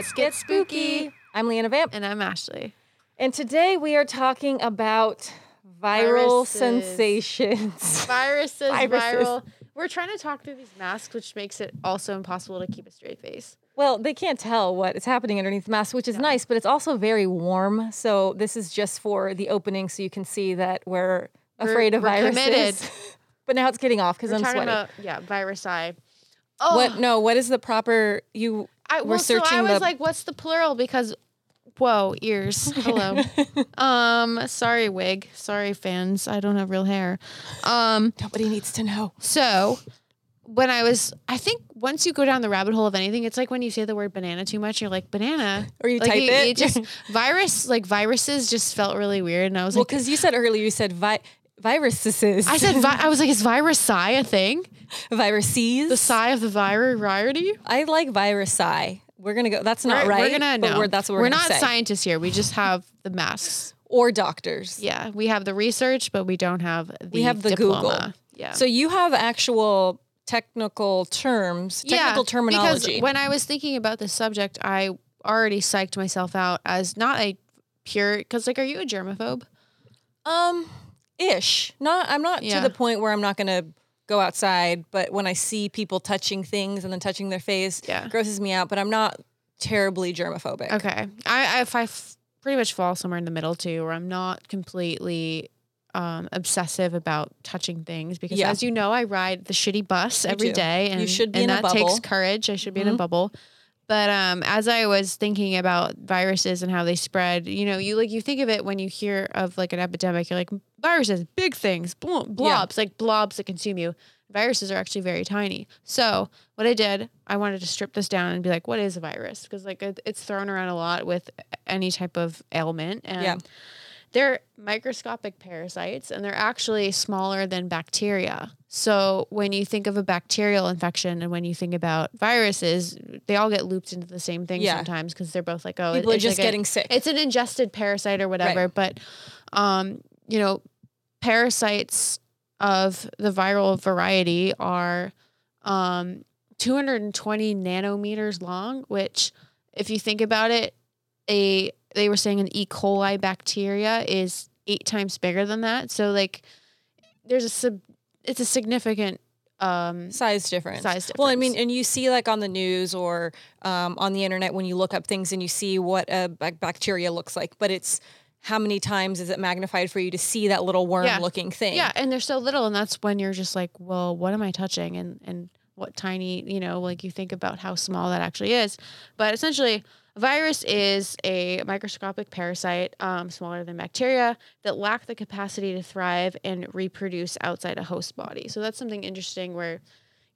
Let's get spooky. I'm Leanna Vamp. And I'm Ashley. And today we are talking about viral Viruses. sensations. Viruses, Viruses. viral. We're trying to talk through these masks, which makes it also impossible to keep a straight face. well, they can't tell what is happening underneath the mask, which is nice, but it's also very warm. So this is just for the opening so you can see that we're, We're- afraid of we're viruses. committed. but now it's getting off because I'm talking sweating. about yeah, virus eye. Oh, what no, what is the proper you I, well, so I was the- like, what's the plural? Because, whoa, ears. Hello. um, sorry, wig. Sorry, fans. I don't have real hair. Um, nobody needs to know. so when I was, I think once you go down the rabbit hole of anything, it's like when you say the word banana too much, you're like banana. Or you like type it. it just virus, like viruses, just felt really weird, and I was Well, like, because you said earlier you said vi- viruses. I said, vi- I was like, is virus psi a thing? viruses. The psi of the virality? I like virusi. We're gonna go. That's not We're, right. we're gonna but know. We're, that's what we're, we're gonna not say. scientists here. We just have the masks. or doctors. Yeah, we have the research, but we don't have the We have the diploma. Google. Yeah. So you have actual technical terms, technical terminology. Because when I was thinking about this subject, I already psyched myself out as not a pure. Because like, are you a germaphobe? um, ish. Not. I'm not Yeah. to the point where I'm not gonna go outside. But when I see people touching things and then touching their face, Yeah. grosses me out. But I'm not terribly germophobic. Okay. I, I if I f- pretty much fall somewhere in the middle too, where I'm not completely um, obsessive about touching things because Yeah. as you know, I ride the shitty bus every too. day, You and should be and in a that takes courage. I should be in Mhm. a bubble. But um, as I was thinking about viruses and how they spread, you know, you like you think of it when you hear of like an epidemic, you're like viruses, big things, blo- blobs, like blobs that consume you. Viruses are actually very tiny. So what I did, I wanted to strip this down and be like, what is a virus? Because like it, it's thrown around a lot with any type of ailment, and Yeah. They're microscopic parasites, and they're actually smaller than bacteria. So when you think of a bacterial infection and when you think about viruses, they all get looped into the same thing Yeah. sometimes because they're both like, oh, People it- are it's just like a- getting sick. it's an ingested parasite or whatever but um you know parasites of the viral variety are um 220 nanometers long which if you think about it a they were saying an e coli bacteria is eight times bigger than that so like there's a sub it's a significant um size difference. Size difference. Well, I mean, and you see like on the news or um, on the internet when you look up things and you see what a bacteria looks like, but it's how many times is it magnified for you to see that little worm-looking thing? Yeah, and they're so little, and that's when you're just like, well, what am I touching? And and what tiny, you know, like you think about how small that actually is. But essentially, a virus is a microscopic parasite, um, smaller than bacteria, that lack the capacity to thrive and reproduce outside a host body. So that's something interesting. Where,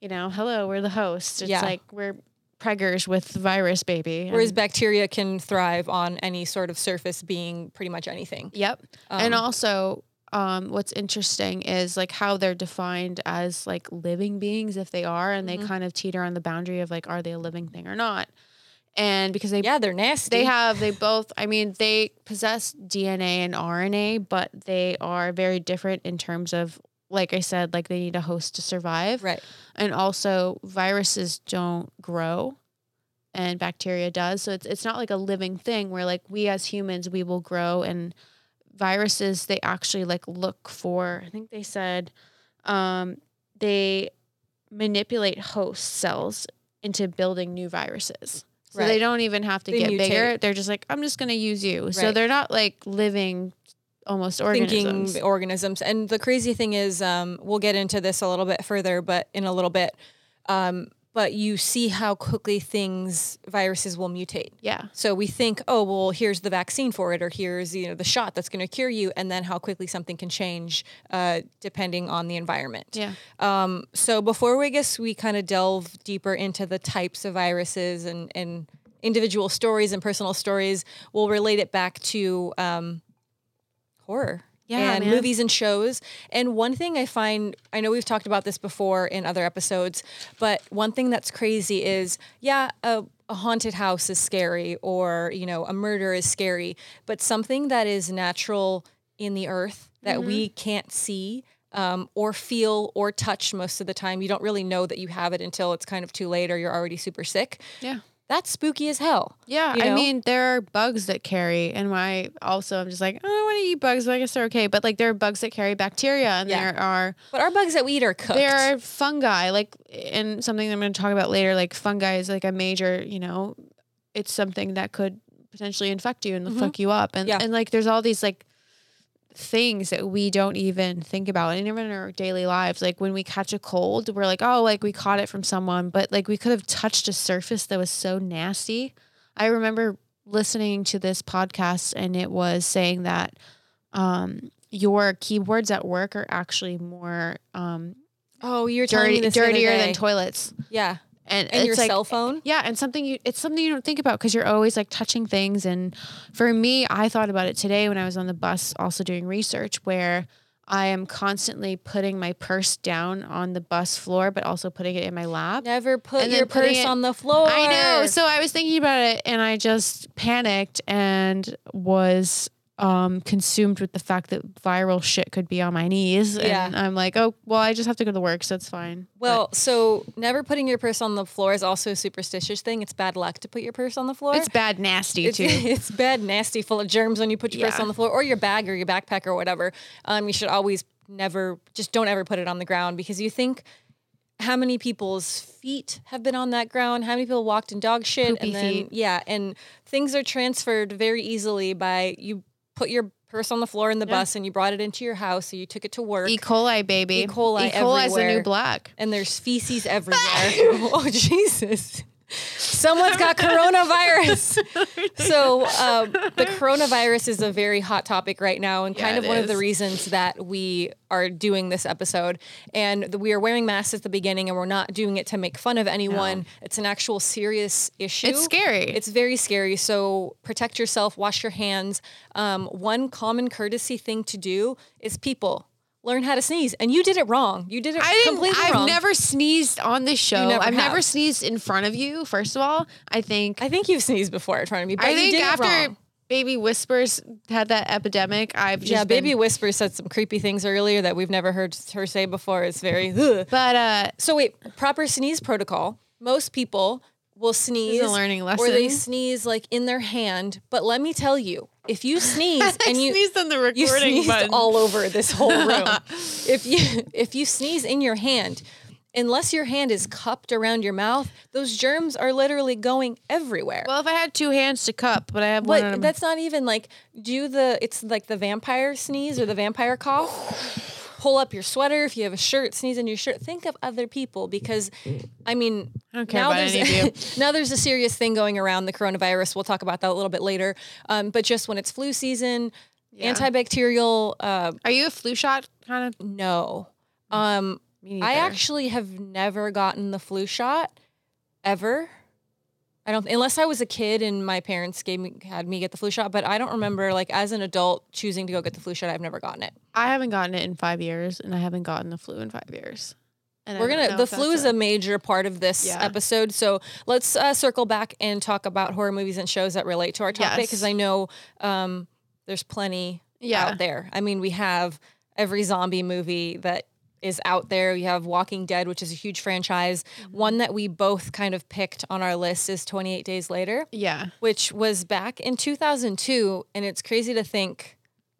you know, hello, we're the host. It's Yeah. like we're preggers with virus, baby. Whereas bacteria can thrive on any sort of surface, being pretty much anything. Yep. and Um, also, um, what's interesting is like how they're defined as like living beings if they are, and Mm-hmm. they kind of teeter on the boundary of like, are they a living thing or not? And because they Yeah, they're nasty. they have they both I mean they possess DNA and RNA, but they are very different in terms of like I said, like they need a host to survive. right. And also viruses don't grow and bacteria does. So it's it's not like a living thing where like we as humans we will grow and viruses they actually like look for I think they said um they manipulate host cells into building new viruses. So Right. they don't even have to They get bigger. They're just like I'm just going to use you. So they're not like living almost organisms. thinking organisms. And the crazy thing is, um, we'll get into this a little bit further, but in a little bit. Um, but you see how quickly things, viruses will mutate. yeah. So we think, oh well, here's the vaccine for it, or here's you know the shot that's going to cure you, and then how quickly something can change uh, depending on the environment. Yeah. Um, so before we guess we kind of delve deeper into the types of viruses and, and individual stories and personal stories, we'll relate it back to um, horror. Yeah, and man. movies and shows. And one thing I find, I know we've talked about this before in other episodes, but one thing that's crazy is, yeah, a, a haunted house is scary, or you know, a murder is scary, but something that is natural in the earth that we Mm-hmm. can't see um, or feel or touch most of the time. You don't really know that you have it until it's kind of too late or you're already super sick. Yeah. That's spooky as hell. Yeah, You I mean, there are bugs that carry, and why also I'm just like, oh, I want to eat bugs, but I guess they're okay. But like, there are bugs that carry bacteria, and Yeah. there are But our bugs that we eat are cooked. there are fungi, like, and something I'm going to talk about later. Like, fungi is like a major, you know, it's something that could potentially infect you and Mhm. fuck you up, and Yeah. and like, there's all these like things that we don't even think about and even in our daily lives like when we catch a cold we're like oh like we caught it from someone but like we could have touched a surface that was so nasty. I remember listening to this podcast and it was saying that um your keyboards at work are actually more um oh, you're dirty dirtier than toilets. Yeah, and, and your like cell phone. yeah, and something you it's something you don't think about because you're always like touching things. And for me, I thought about it today when I was on the bus, also doing research, where I am constantly putting my purse down on the bus floor, but also putting it in my lap. Never put And your purse it- on the floor. I know. So I was thinking about it, and I just panicked and was um consumed with the fact that viral shit could be on my knees and I'm like oh well I just have to go to work so it's fine But- Well, so never putting your purse on the floor is also a superstitious thing. It's bad luck to put your purse on the floor. it's bad nasty It's, too it's bad, nasty, full of germs when you put your purse on the floor or your bag or your backpack or whatever. Um, you should always never, just don't ever put it on the ground because you think how many people's feet have been on that ground, how many people walked in dog shit, Poopy and then feet. yeah, and things are transferred very easily by you put your purse on the floor in the Yeah. bus and you brought it into your house, so you took it to work. E. coli baby E. coli E. coli is the new black and there's feces everywhere. oh Jesus! Someone's got coronavirus. so um, the coronavirus is a very hot topic right now, and Yeah, kind of one of the reasons that we are doing this episode. And the, we are wearing masks at the beginning, and we're not doing it to make fun of anyone. It's an actual serious issue. It's scary. It's very scary. So protect yourself. Wash your hands. Um, one common courtesy thing to do is people. Learn how to sneeze, and you did it wrong. You did it I didn't. completely I've wrong. never sneezed on this show. never I've never sneezed in front of you. First of all, I think. I think you've sneezed before in front of me, but I think after. Baby Whispers had that epidemic, I've just Yeah, been- Baby Whisper said some creepy things earlier that we've never heard her say before. It's very. Ugh. But uh, So wait, proper sneeze protocol. Most people will sneeze learning lesson. or they sneeze like in their hand. But let me tell you, if you sneeze and you sneezed on the recording you sneezed button. all over this whole room. if you if you sneeze in your hand, unless your hand is cupped around your mouth, those germs are literally going everywhere. well, if I had two hands to cup, but I have one. But that's not even like do the it's like the vampire sneeze or the vampire cough. Pull up your sweater if you have a shirt, sneeze in your shirt. Think of other people because I mean I now there's any of you. now there's a serious thing going around the coronavirus. We'll talk about that a little bit later. Um, but just when it's flu season, antibacterial uh, Are you a flu shot kind of? no. Um I actually have never gotten the flu shot ever. I don't unless I was a kid and my parents gave me had me get the flu shot, but I don't remember like as an adult choosing to go get the flu shot. I've never gotten it. I haven't gotten it in five years, and I haven't gotten the flu in five years. And We're gonna the flu is a major part of this Yeah. episode, so let's uh, circle back and talk about horror movies and shows that relate to our topic Yes. because I know um, there's plenty Yeah. out there. I mean, we have every zombie movie that is out there. You have Walking Dead, which is a huge franchise. Mm-hmm. One that we both kind of picked on our list is 28 Days Later, yeah. which was back in 2002. And it's crazy to think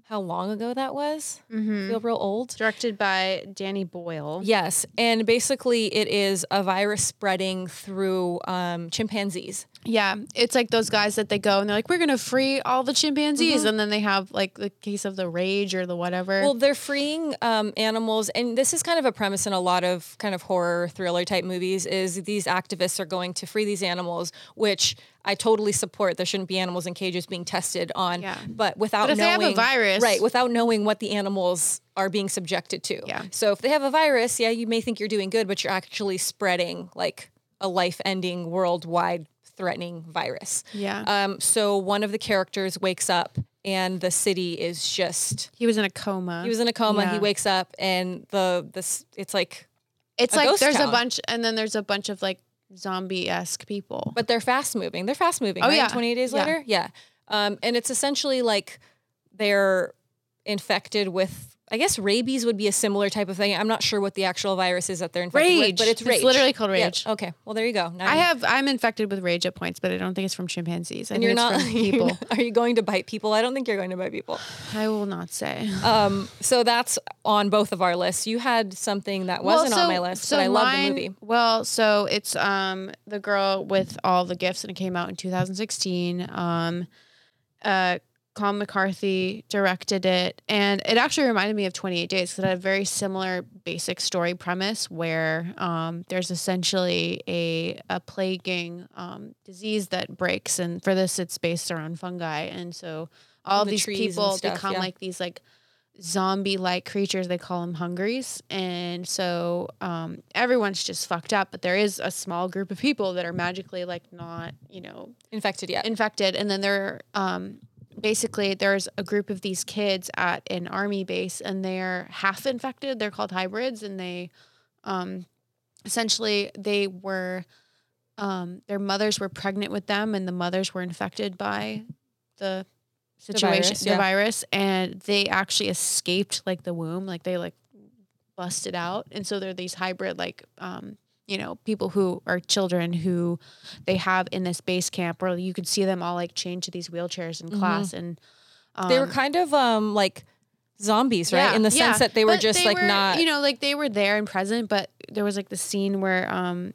how long ago that was. Mm-hmm. Feel real old. Directed by Danny Boyle. Yes. And basically, it is a virus spreading through um, chimpanzees. Yeah, it's like those guys that they go and they're like, we're gonna free all the chimpanzees, and then they have like the case of the rage or the whatever. Well, they're freeing um, animals, and this is kind of a premise in a lot of kind of horror thriller type movies. Is these activists are going to free these animals, which I totally support. There shouldn't be animals in cages being tested on, Yeah. but without But knowing have a virus- right? Without knowing what the animals are being subjected to. Yeah. So if they have a virus, yeah, you may think you're doing good, but you're actually spreading like a life-ending, worldwide threatening virus. yeah, Um, so one of the characters wakes up, and the city is just he was in a coma. he was in a coma. He wakes up, and the this it's like, it's like there's town. a bunch, and then there's a bunch of like zombie esque people. but they're fast moving. They're fast moving. Oh, right? yeah. Twenty eight days Yeah. later, yeah. Um, and it's essentially like they're infected with I guess rabies would be a similar type of thing. I'm not sure what the actual virus is that they're infected Rage. with, but it's rage. literally called Yeah. rage. Okay. Well, there you go. Now I you- have I'm infected with rage at points, but I don't think it's from chimpanzees. I and think you're it's not from you're people. not- Are you going to bite people? I don't think you're going to bite people. I will not say. Um, so that's on both of our lists. You had something that wasn't on my list, but I love the movie. Well, so it's um the girl with all the gifts, and it came out in 2016. Um, uh, Colm McCarthy directed it, and it actually reminded me of 28 Days because it had a very similar basic story premise where um, there's essentially a a plaguing um, disease that breaks, and for this, it's based around fungi, and so all the these people stuff, become yeah. like these like zombie like creatures. They call them hungries. And so um, everyone's just fucked up but there is a small group of people that are magically like not you know Infected yet? infected. And then there um, basically there's a group of these kids at an army base and they're half infected. They're called hybrids and they um, essentially they were um, their mothers were pregnant with them and the mothers were infected by the situation virus, the yeah. virus and they actually escaped like the womb. Like they like busted out. And so they're these hybrid like um you know people who are children who they have in this base camp where you could see them all like chained to these wheelchairs in class and um, Mm-hmm. they were kind of um like zombies, right? yeah, In the yeah. sense that they were But just they like were, not. you know like they were there and present but there was like the scene where um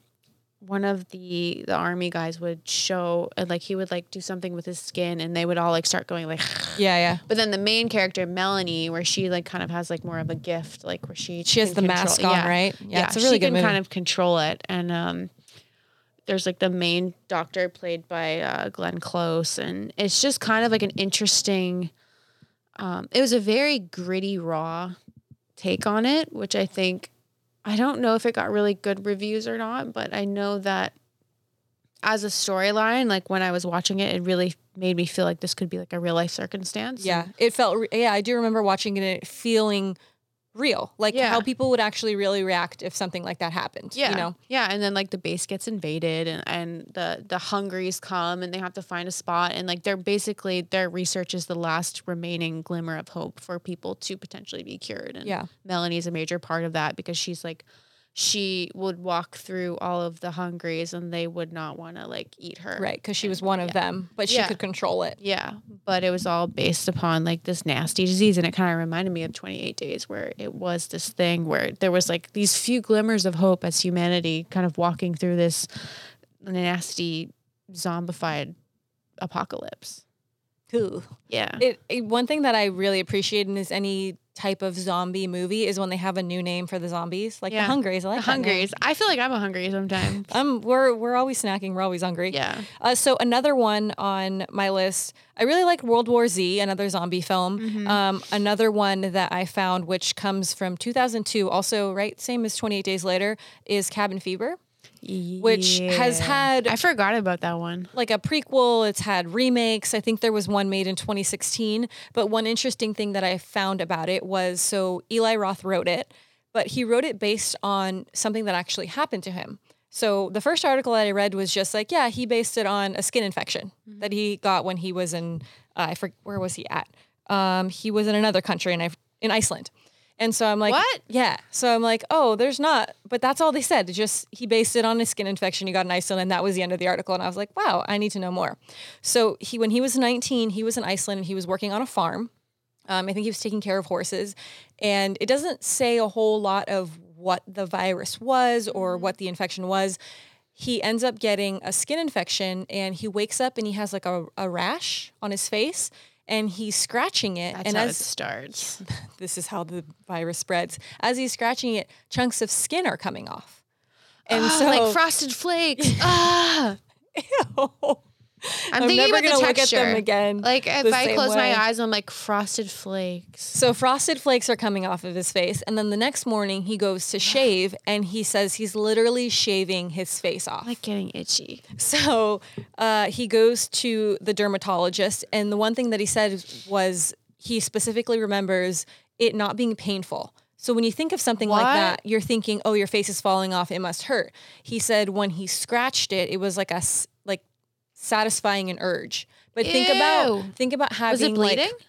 one of the the army guys would show and like he would like do something with his skin and they would all like start going like yeah, yeah. but then the main character Melanie where she like kind of has like more of a gift like where she She has the control- mask on, yeah. right? Yeah, it's a really she good can movie. kind of control it and um there's like the main doctor played by uh, Glenn Close and it's just kind of like an interesting um it was a very gritty raw take on it which I think I don't know if it got really good reviews or not but I know that as a storyline like when I was watching it it really made me feel like this could be like a real life circumstance Yeah, it felt. re- Yeah, I do remember watching it it feeling real, like Yeah. how people would actually really react if something like that happened. Yeah, you know. yeah, and then like the base gets invaded, and and the the hungries come, and they have to find a spot, and like they're basically their research is the last remaining glimmer of hope for people to potentially be cured. And Yeah. Melanie's a major part of that because she's like, she would walk through all of the hungries, and they would not want to like eat her, Right, because she was one of yeah. them, but she Yeah. could control it. Yeah, but it was all based upon like this nasty disease, and it kind of reminded me of Twenty Eight Days, where it was this thing where there was like these few glimmers of hope as humanity, kind of walking through this nasty zombified apocalypse. Ooh. Yeah, It, it- one thing that I really appreciate in is any type of zombie movie is when they have a new name for the zombies, like Yeah. the Hungries. I like the hungries. I feel like I'm a hungry sometimes. Um, we're we're always snacking. We're always hungry. yeah, Uh, so another one on my list, I really like World War Z, another zombie film. Mm-hmm. Um, another one that I found, which comes from 2002, also right, same as 28 Days Later, is Cabin Fever, which has had I forgot about that one. like a prequel. It's had remakes. I think there was one made in 2016. But one interesting thing that I found about it was so Eli Roth wrote it, but he wrote it based on something that actually happened to him. So the first article that I read was just like, yeah, he based it on a skin infection that he got when he was in, uh, I forget where was he at? Um, he was in another country, and I in Iceland. And so I'm like, What? Yeah. So I'm like, oh, there's not, but that's all they said. It just he based it on a skin infection he got in Iceland, and that was the end of the article. And I was like, wow, I need to know more. So he, when he was 19, he was in Iceland and he was working on a farm. Um, I think he was taking care of horses, and it doesn't say a whole lot of what the virus was or what the infection was. He ends up getting a skin infection, and he wakes up and he has like a, a rash on his face, and he's scratching it. That's and how as it starts. this is how the virus spreads. As he's scratching it, chunks of skin are coming off. And Ah, so, like frosted flakes. ah, Ew. I'm, I'm thinking never about the gonna look at texture them again. Like if I close way. my eyes, I'm like frosted flakes. So frosted flakes are coming off of his face, and then the next morning he goes to shave, and he says he's literally shaving his face off. Like getting itchy. So uh, he goes to the dermatologist, and the one thing that he said was he specifically remembers it not being painful. So when you think of something like that, you're thinking, "Oh, your face is falling off; it must hurt." He said when he scratched it, it was like a like satisfying an urge. But think about think about having Was it bleeding? Like,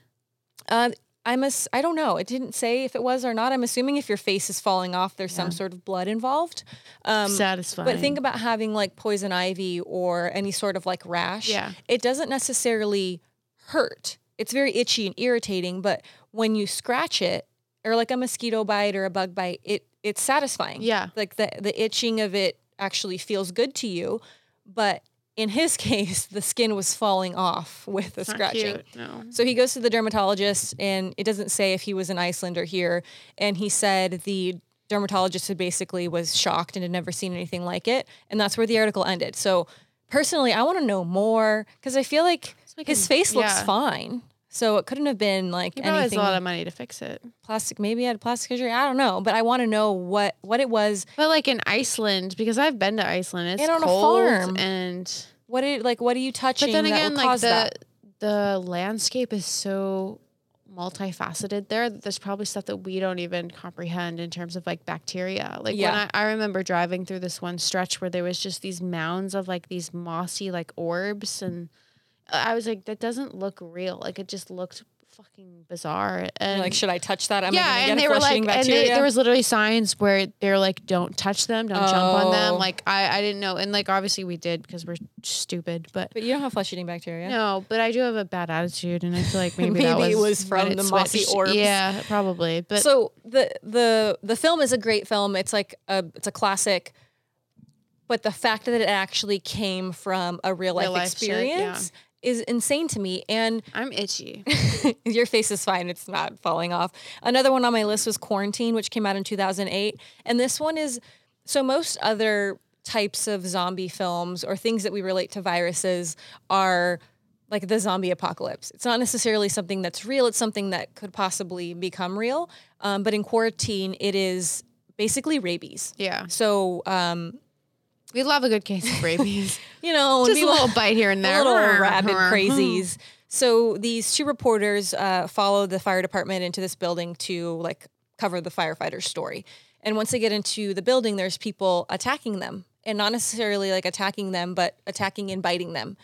uh, I'm a, I don't know. It didn't say if it was or not. I'm assuming if your face is falling off, there's some sort of blood involved. Um, Satisfying. but think about having like poison ivy or any sort of like rash. Yeah. It doesn't necessarily hurt. It's very itchy and irritating, but when you scratch it or like a mosquito bite or a bug bite, it it's satisfying. Yeah. Like the the itching of it actually feels good to you, but in his case, the skin was falling off with the scratching. cute, No. So he goes to the dermatologist, and it doesn't say if he was in Iceland or here. And he said the dermatologist had basically was shocked and had never seen anything like it. And that's where the article ended. So personally, I want to know more because I feel like like his a- face looks fine. So it couldn't have been like has anything a lot of money to fix it. plastic. Maybe he had plastic surgery. I don't know, but I want to know what what it was. But like in Iceland, because I've been to Iceland, it's And on a cold farm. and What did like what are you touching? but then again, like the that? the landscape is so multifaceted there there's probably stuff that we don't even comprehend in terms of like bacteria. Like Yeah. when I, I remember driving through this one stretch where there was just these mounds of like these mossy like orbs and I was like, that doesn't look real. Like it just looked fucking bizarre. And like, should I touch that? Am I yeah, gonna and they were like, flesh-eating and they, there was literally signs where they're like, "Don't touch them, don't jump on them." Oh. Like I, I didn't know, and like obviously we did because we're stupid, but but you don't have flesh eating bacteria. no, but I do have a bad attitude, and I feel like maybe, that was it was from it the mossy switched. orbs. Yeah, probably. But so the the the film is a great film. It's like a it's a classic. But the fact that it actually came from a real life Real life shit, yeah. Is insane to me. And I'm itchy. your face is fine; it's not falling off. Another one on my list was Quarantine, which came out in 2008, and this one is so most other types of zombie films or things that we relate to viruses are like the zombie apocalypse. It's not necessarily something that's real. It's something that could possibly become real. Um, but in Quarantine, it is basically rabies. yeah, So um, we love a good case of rabies. you know, Just a little bite here and there. little rabid crazies. So these two reporters uh, followed the fire department into this building to like cover the firefighter's story. And once they get into the building, there's people attacking them, and not necessarily like attacking them, but attacking and biting them.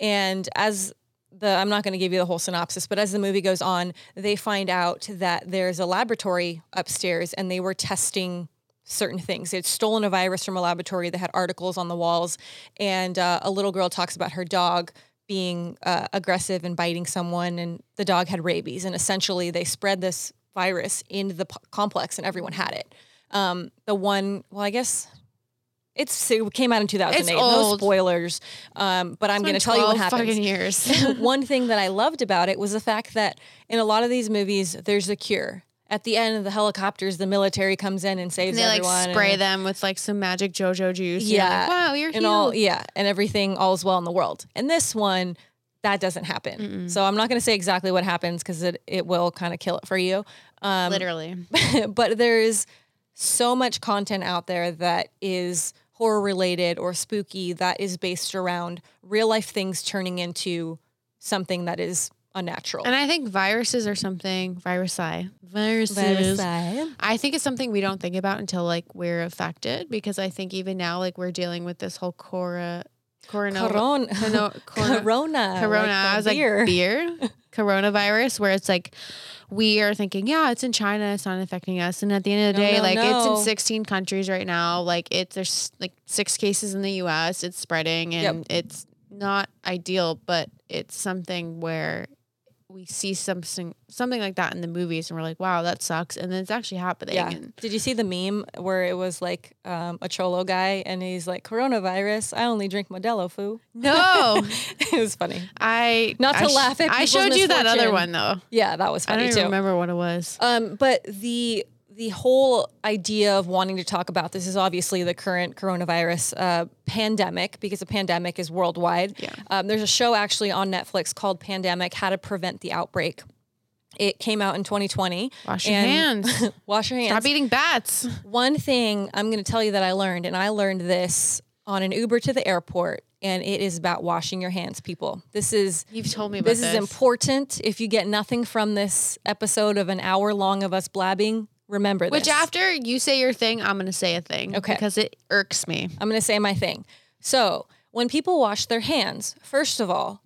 And as the I'm not going to give you the whole synopsis, but as the movie goes on, they find out that there's a laboratory upstairs, and they were testing certain things. They'd stolen a virus from a laboratory that had articles on the walls, and uh, a little girl talks about her dog being uh, aggressive and biting someone, and the dog had rabies. And essentially, they spread this virus into the p- complex, and everyone had it. Um, the one, well, I guess. It's it came out in 2008. No spoilers, um, but I'm going to tell you what been 12 happens Fucking years. one thing that I loved about it was the fact that in a lot of these movies, there's a cure. At the end of the helicopters, the military comes in and saves And they like everyone. spray and, them with like some magic JoJo juice. You're Yeah. like, wow, you're and healed. all yeah, and everything all's well in the world. And this one, that doesn't happen. So I'm not going to say exactly what happens because it it will kind of kill it for you. Um, Literally. but there is so much content out there that is horror related or spooky that is based around real life things turning into something that is unnatural. And I think viruses are something virusi. Viruses. I think it's something we don't think about until like we're affected because I think even now like we're dealing with this whole cora corona Corona. corona corona, Corona. like I was beer. like beer coronavirus where it's like we are thinking yeah it's in China it's not affecting us and at the end of the No, day no, like it's no. in 16 countries right now like it's there's like six cases in the US it's spreading and it's not ideal but it's something where we see something something like that in the movies and we're like wow that sucks and then it's actually happening Yeah. and Did you see the meme where it was like um, a cholo guy and he's like, coronavirus, I only drink Modelo foo? no it was funny. I Not to I sh- laugh at I people's showed you that other one though Yeah, that was funny I don't even too. remember what it was Um, but the the whole idea of wanting to talk about this is obviously the current coronavirus uh, pandemic because a pandemic is worldwide. Yeah. Um, there's a show actually on Netflix called Pandemic: How to Prevent the Outbreak. It came out in 2020. wash your and- hands Wash your hands. stop eating bats One thing I'm going to tell you that I learned, and I learned this on an Uber to the airport, and it is about washing your hands, people. This is you've told me about this this, is important. If you get nothing from this episode of an hour long of us blabbing, remember Which this. after you say your thing, I'm gonna say a thing. Okay. Because it irks me. I'm going to say my thing. So, when people wash their hands, first of all,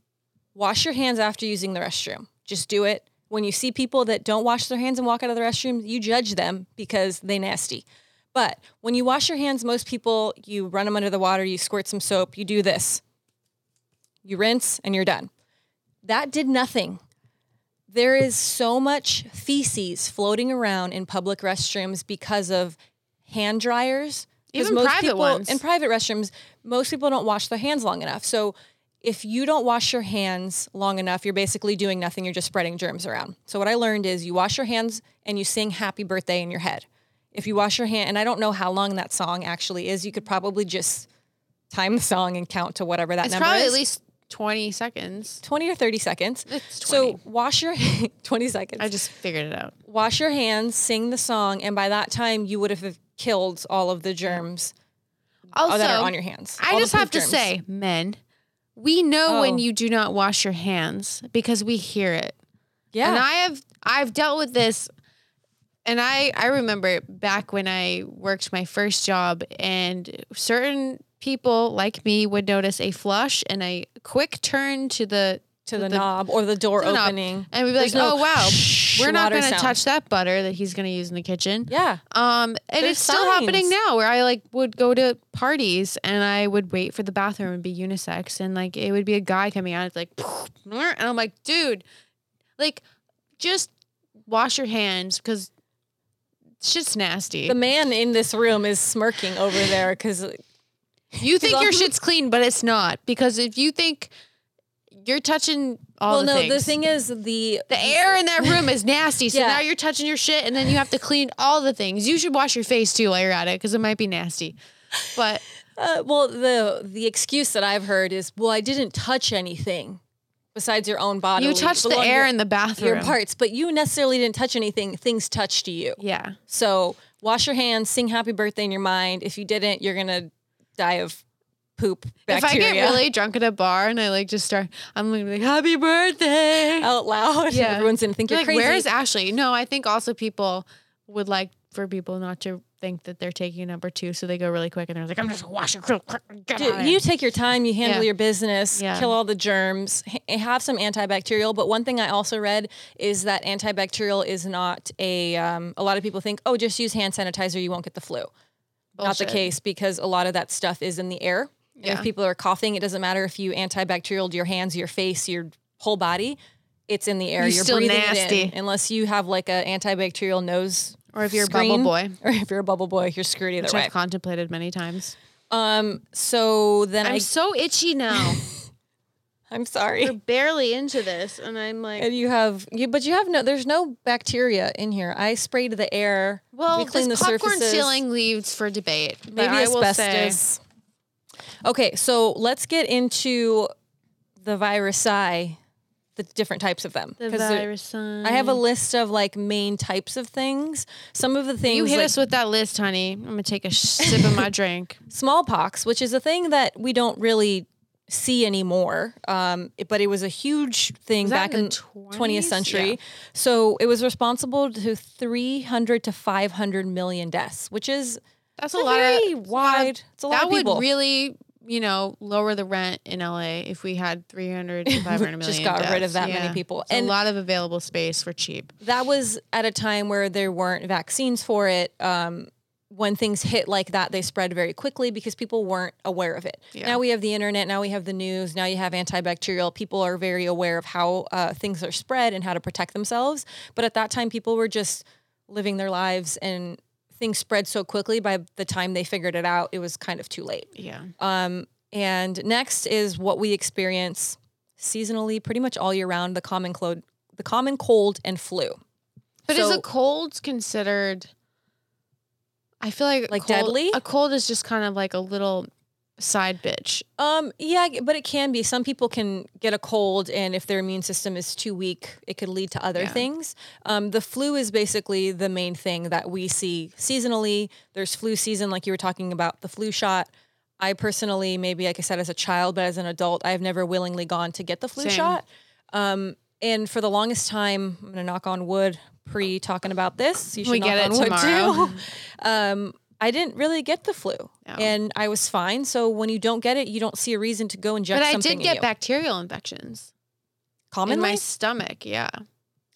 wash your hands after using the restroom. Just do it. When you see people that don't wash their hands and walk out of the restroom, you judge them because they nasty. But when you wash your hands, most people you run them under the water, you squirt some soap, you do this. You rinse and you're done. That did nothing. There is so much feces floating around in public restrooms because of hand dryers. Even most private people, ones. In private restrooms, most people don't wash their hands long enough. So if you don't wash your hands long enough, you're basically doing nothing. You're just spreading germs around. So what I learned is you wash your hands and you sing happy birthday in your head. If you wash your hand, and I don't know how long that song actually is, you could probably just time the song and count to whatever that It's number probably is. at least 20 seconds. 20 or 30 seconds. It's 20. So wash your 20 seconds. I just figured it out. wash your hands, sing the song, and by that time you would have killed all of the germs Also, that are on your hands. I just have to germs. say, men, we know Oh. when you do not wash your hands because we hear it. yeah, And I have I've dealt with this and I I remember back when I worked my first job and certain people like me would notice a flush and a quick turn to the to the, the- knob or the door the knob. opening. and we'd be like, no "Oh wow, shh we're not going to touch that butter that he's going to use in the kitchen." Yeah, Um, and There's it's still happening now where I like would go to parties and I would wait for the bathroom and be unisex and like it would be a guy coming out. It's like, and I'm like, dude, like just wash your hands because shit's nasty. the man in this room is smirking over there because you think your shit's clean, but it's not because if you think you're touching all well, the no, things. the thing is the the air in that room is nasty. So Yeah. now you're touching your shit, and then you have to clean all the things. You should wash your face too while you're at it because it might be nasty. But Uh, well, the the excuse that I've heard is, well, I didn't touch anything besides your own body. You touched the air in the bathroom. your parts, but you necessarily didn't touch anything. Things touched you. Yeah. So wash your hands, sing happy birthday in your mind. If you didn't, you're gonna die of poop bacteria If I get really drunk at a bar and I like just start, I'm gonna be like, "Happy birthday!" out loud, Yeah. everyone's gonna think You're you're like, crazy. "Where is Ashley?" No, I think also people would like for people not to think that they're taking number two, so they go really quick and they're like, "I'm just gonna wash it real quick." Get Dude, out of here." you take your time, you handle Yeah. your business, Yeah. kill all the germs, h- have some antibacterial. But one thing I also read is that antibacterial is not a. Um, a lot of people think, oh, just use hand sanitizer, you won't get the flu. Not the case because a lot of that stuff is in the air. And Yeah. if people are coughing, it doesn't matter if you antibacterial your hands, your face, your whole body. It's in the air. You're You're still breathing nasty. it in, unless you have like a antibacterial nose. Or if you're a bubble boy, or if you're a bubble boy, you're screwed either which way. I've contemplated many times. Um. So then I'm I, so itchy now. I'm sorry. We're barely into this, and I'm like, And you have you, but you have no. There's no bacteria in here. I sprayed the air. well, we cleaned the popcorn surfaces. ceiling leaves for debate. Maybe I will say- asbestos. Okay, so let's get into the virusi, the different types of them. the 'Cause there- virus. I have a list of like main types of things. Some of the things You hit like us with that list, honey. I'm gonna take a sip of my drink. smallpox, which is a thing that we don't really see anymore. Um, it- but it was a huge thing back in the the 20th century. Yeah. So it was responsible to 300 to 500 million deaths, which is That's a a lot very of wide. It's a lot That would really, you know, lower the rent in LA if we had 300 to 500 million. Just got rid of that Yeah. many people. It's a lot of available space for cheap. that was at a time where there weren't vaccines for it. Um, when things hit like that, they spread very quickly because people weren't aware of it. Yeah. Now we have the internet. Now we have the news. Now you have antibacterial. People are very aware of how uh, things are spread and how to protect themselves. But at that time, people were just living their lives and things spread so quickly. By the time they figured it out, it was kind of too late. Yeah. Um, and next is what we experience seasonally, pretty much all year round: the common cold, the common cold and flu. But is a cold considered? I feel like a Like cold- deadly? A cold is just kind of like a little side bitch. Um, yeah, but it can be. Some people can get a cold, and if their immune system is too weak, it could lead to other Yeah. things. Um, the flu is basically the main thing that we see seasonally. There's flu season, like you were talking about, the flu shot. I personally, maybe like I said, as a child, but as an adult, I've never willingly gone to get the flu Same. shot. Um, and for the longest time, I'm gonna knock on wood. Pre talking about this, you should We knock get it on wood tomorrow. too. um, I didn't really get the flu, No. and I was fine. So when you don't get it, you don't see a reason to go inject But I did get bacterial infections Commonly, in my stomach. Yeah.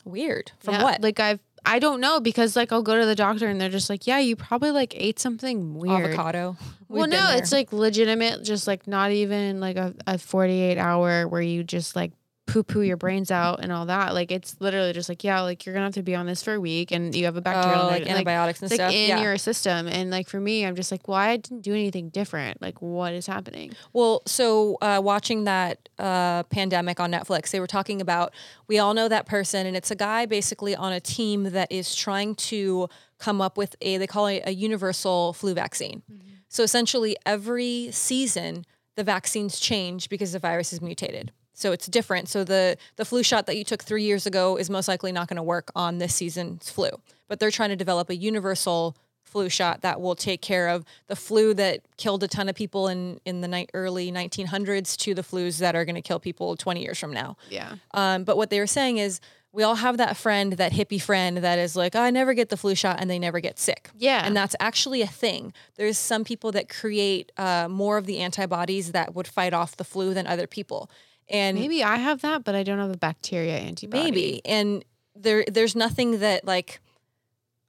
Weird. From Yeah, what? Like I've I don't know because like I'll go to the doctor and they're just like, yeah, you probably like ate something weird. Avocado. well, We've been no, it's like legitimate, just like not even like a, a 48 hour where you just like poo poo your brains out and all that. Like it's literally just like, yeah, like you're gonna have to be on this for a week and you have a bacterial oh, like and, like, antibiotics and it's like stuff. in yeah. your system. And like for me, I'm just like, well, I didn't do anything different. Like what is happening? Well, so uh, watching that uh, pandemic on Netflix, they were talking about we all know that person, and it's a guy basically on a team that is trying to come up with a they call it a universal flu vaccine. So essentially, every season the vaccines change because the virus is mutated. So it's different. So the the flu shot that you took three years ago is most likely not going to work on this season's flu. But they're trying to develop a universal flu shot that will take care of the flu that killed a ton of people in in the ni- early 1900s to the flus that are going to kill people 20 years from now. Yeah. Um, but what they were saying is we all have that friend, that hippie friend that is like, "Oh, I never get the flu shot and they never get sick. Yeah. And that's actually a thing. There's some people that create uh, more of the antibodies that would fight off the flu than other people. And Maybe I have that, but I don't have a bacteria antibody. maybe and there there's nothing that like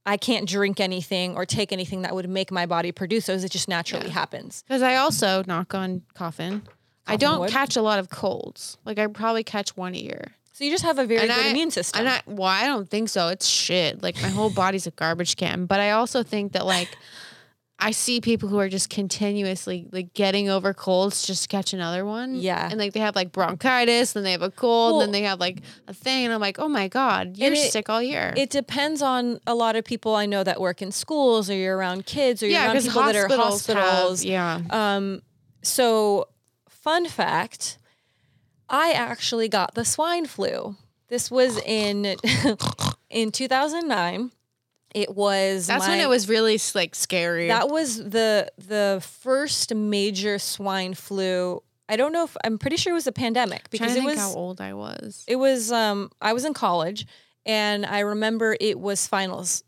i can't drink anything or take anything that would make my body produce those it just naturally Yeah. happens Because I also knock on coffin. I don't wood? catch a lot of colds. Like I probably catch one a year. so you just have a very And good I- immune system And I well, I don't think so. It's shit. Like my whole body's a garbage can. But I also think that like I see people who are just continuously like getting over colds just to catch another one. Yeah. And like they have like bronchitis, then they have a cold, Well- then they have like a thing, and I'm like, oh my god, you're it- sick all year. it depends on a lot of people i know that work in schools or you're around kids or you're yeah, around people that are hospitals, have- yeah. um so fun fact i actually got the swine flu this was in in 2009 it was That's when it was really like scary. That was the the first major swine flu. I don't know if I'm pretty sure it was a pandemic because it think was how old I was. it was um I was in college and I remember it was finals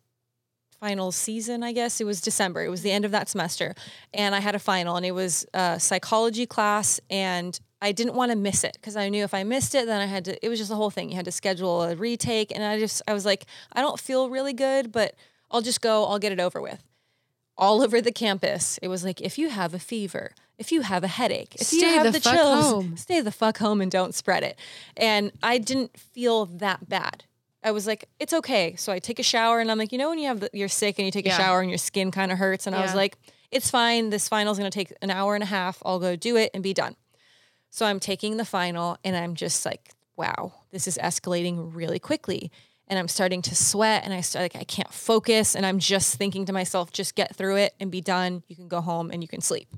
final season I guess it was December it was the end of that semester and I had a final and it was a psychology class and I didn't want to miss it because I knew if I missed it then I had to it was just the whole thing you had to schedule a retake and I just I was like I don't feel really good but I'll just go I'll get it over with all over the campus. It was like, if you have a fever, if you have a headache, if you have the the, chills, home. stay the fuck home and don't spread it. And I didn't feel that bad. I was like, it's okay. So I take a shower and I'm like, you know, when you have the, you're sick and you take Yeah. a shower and your skin kind of hurts. And I was like, it's fine. This final's going to take an hour and a half. I'll go do it and be done. So I'm taking the final and I'm just like, wow, this is escalating really quickly. And I'm starting to sweat and I start like I can't focus and I'm just thinking to myself, just get through it and be done. You can go home and you can sleep.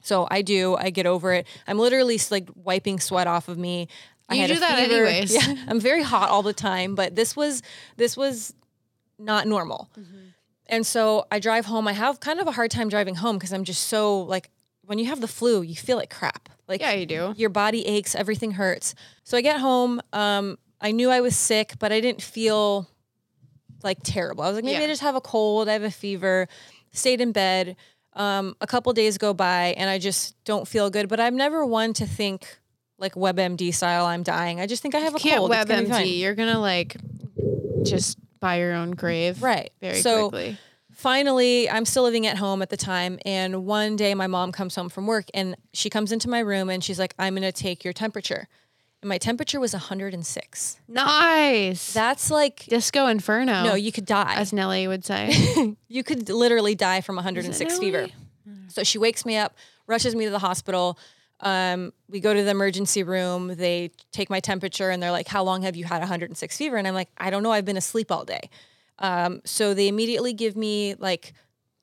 So I do, I get over it. I'm literally like wiping sweat off of me. I You had do that fever. anyways. Yeah. I'm very hot all the time, but this was this was not normal. Mm-hmm. And so I drive home. I have kind of a hard time driving home because I'm just so like when you have the flu, you feel like crap. Like Yeah, you do. your body aches, everything hurts. So I get home. Um, I knew I was sick, but I didn't feel like terrible. I was like, maybe Yeah. I just have a cold. I have a fever. Stayed in bed. Um, a couple days go by, and I just don't feel good. But I'm never one to think like WebMD style. I'm dying. I just think I have a Can't cold. Gonna. WebMD. You're gonna like just buy your own grave, Right. Very So- quickly. Finally i'm still living at home at the time and one day my mom comes home from work and she comes into my room and she's like i'm going to take your temperature. And my temperature was 106 Nice. that's like Disco Inferno. no you could die. As Nelly would say. you could literally die from 106 fever. So she wakes me up rushes me to the hospital. Um, we go to the emergency room. They take my temperature and they're like how long have you had 106 fever? And i'm like i don't know. I've been asleep all day um, so they immediately give me like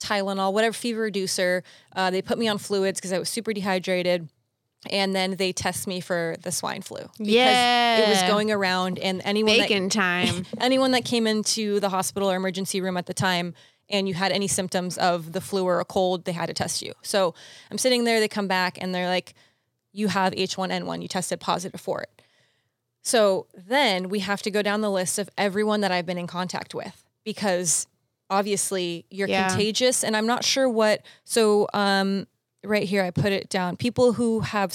tylenol whatever fever reducer uh, they put me on fluids because i was super dehydrated and then they test me for the swine flu because it was going around and anyone that, time. anyone that came into the hospital or emergency room at the time and you had any symptoms of the flu or a cold, they had to test you. So I'm sitting there, they come back and they're like, you have H1N1, you tested positive for it. So then we have to go down the list of everyone that I've been in contact with because obviously you're Yeah. contagious and I'm not sure what. So, um, right here, I put it down. People who have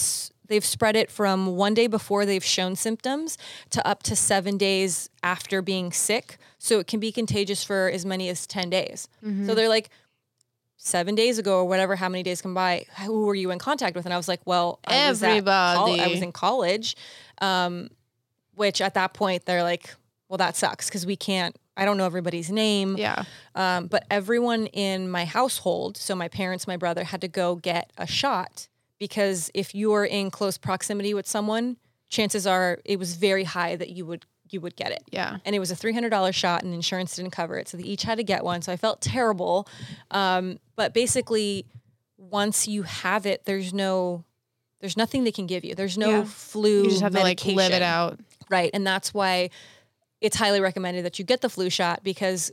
they've spread it from one day before they've shown symptoms to up to seven days after being sick. So it can be contagious for as many as 10 days. So they're like, seven days ago or whatever, how many days come by, who were you in contact with? And I was like, well, I was, at col- I was in college, um, which at that point they're like, well, that sucks because we can't, I don't know everybody's name. Yeah. Um, but everyone in my household, so my parents, my brother, had to go get a shot because if you are in close proximity with someone, chances are it was very high that you would you would get it. Yeah. And it was a three hundred dollars shot, and insurance didn't cover it, so they each had to get one. So I felt terrible. Um, but basically, once you have it, there's no there's nothing they can give you. There's no Yeah. flu. You just have to like live it out. Right. And that's why it's highly recommended that you get the flu shot because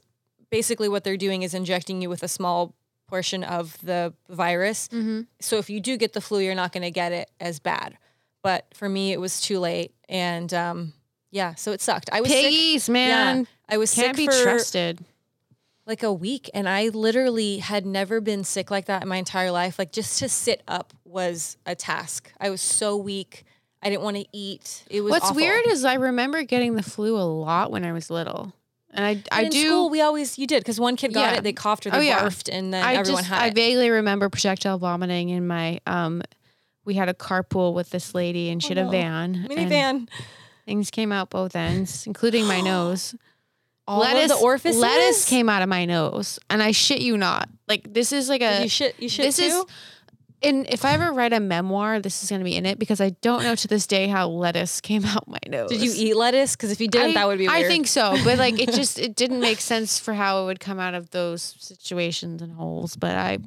basically what they're doing is injecting you with a small portion of the virus. Mm-hmm. So if you do get the flu, you're not going to get it as bad. But for me, it was too late. And um, yeah, so it sucked. I was sick. Man. Yeah, I was Can't sick be for trusted. like a week and I literally had never been sick like that in my entire life. Like just to sit up was a task. I was so weak. I didn't want to eat. It was What's awful. weird is I remember getting the flu a lot when I was little. And I I in do school we always you did because one kid got Yeah. it, they coughed or Oh, they yeah. barfed, and then I everyone just had I it. vaguely remember projectile vomiting in my um we had a carpool with this lady and she had Oh, a van. and Minivan. Things came out both ends, including my nose. All of lettuce, the orifices. lettuce came out of my nose, and I shit you not. Like this is like Did a you shit. You shit this too. is and if I ever write a memoir, this is going to be in it because I don't know to this day how lettuce came out my nose. Did you eat lettuce? Because if you didn't, I, that would be weird. I think so, but like it just it didn't make sense for how it would come out of those situations and holes. But I,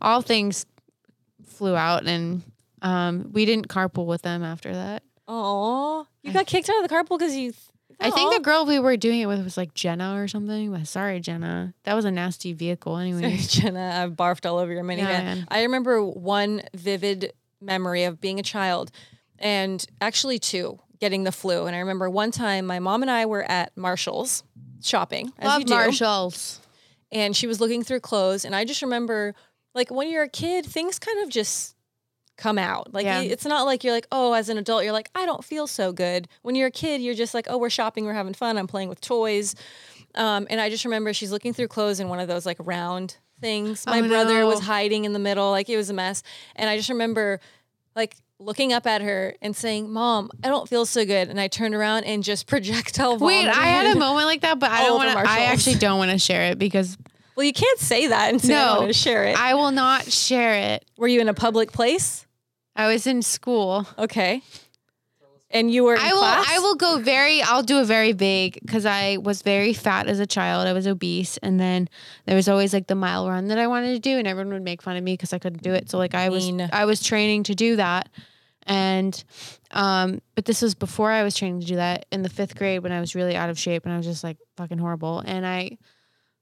all things flew out, and um, we didn't carpool with them after that. Oh, you got kicked out of the carpool because you. I think the girl we were doing it with was like Jenna or something. But sorry, Jenna, that was a nasty vehicle. Anyway, Jenna, I've barfed all over your minivan. man. I remember one vivid memory of being a child, and actually two, getting the flu. And I remember one time my mom and I were at Marshalls shopping, as you love do, Marshalls. and she was looking through clothes, and I just remember, like when you're a kid, things kind of just come out. Like Yeah. it's not like you're like, oh, as an adult, you're like, I don't feel so good. When you're a kid, you're just like, oh, we're shopping, we're having fun, I'm playing with toys. Um, and I just remember she's looking through clothes in one of those like round things. My Oh, brother no. was hiding in the middle, like it was a mess. And I just remember like looking up at her and saying, Mom, I don't feel so good. And I turned around and just projectile Wait. I had a moment like that, but I don't want to. I actually don't want to share it because Well, you can't say that and say I No, want to share it. I will not share it. Were you in a public place? I was in school. Okay. And you were in I will. class? I will go very. I'll do a very big because I was very fat as a child. I was obese, and then there was always like the mile run that I wanted to do, and everyone would make fun of me because I couldn't do it. So like I was, Mean. I was training to do that, and um, but this was before I was training to do that in the fifth grade when I was really out of shape and I was just like fucking horrible. And I,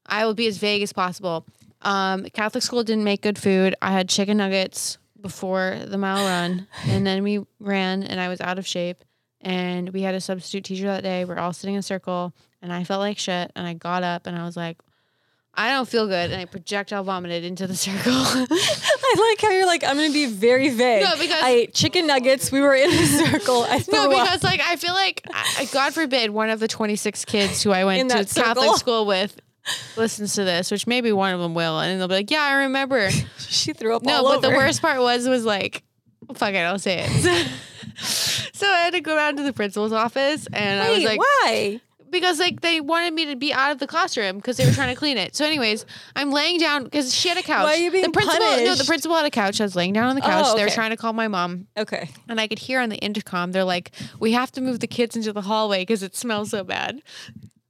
I will be as vague as possible. Um, Catholic school didn't make good food. I had chicken nuggets before the mile run, and then we ran, and I was out of shape. And we had a substitute teacher that day. We're all sitting in a circle, and I felt like shit. And I got up, and I was like, "I don't feel good," and I projectile vomited into the circle. I like how you're like, I'm to be very vague. No, because- I ate chicken nuggets. We were in a circle. I No, up. because like I feel like, I, God forbid, one of the 26 kids who I went to Catholic school with listens to this, which maybe one of them will, and they'll be like, "Yeah, I remember." she threw up No, but the worst part was was like, fuck it, I'll say it. so I had to go down to the principal's office, and I was like, why? because like they wanted me to be out of the classroom because they were trying to clean it. So, anyways, I'm laying down because she had a couch. Why are you being the principal? No, the principal had a couch. I was laying down on the oh, couch. Oh, They were trying to call my mom. Okay. And I could hear on the intercom, they're like, "We have to move the kids into the hallway because it smells so bad."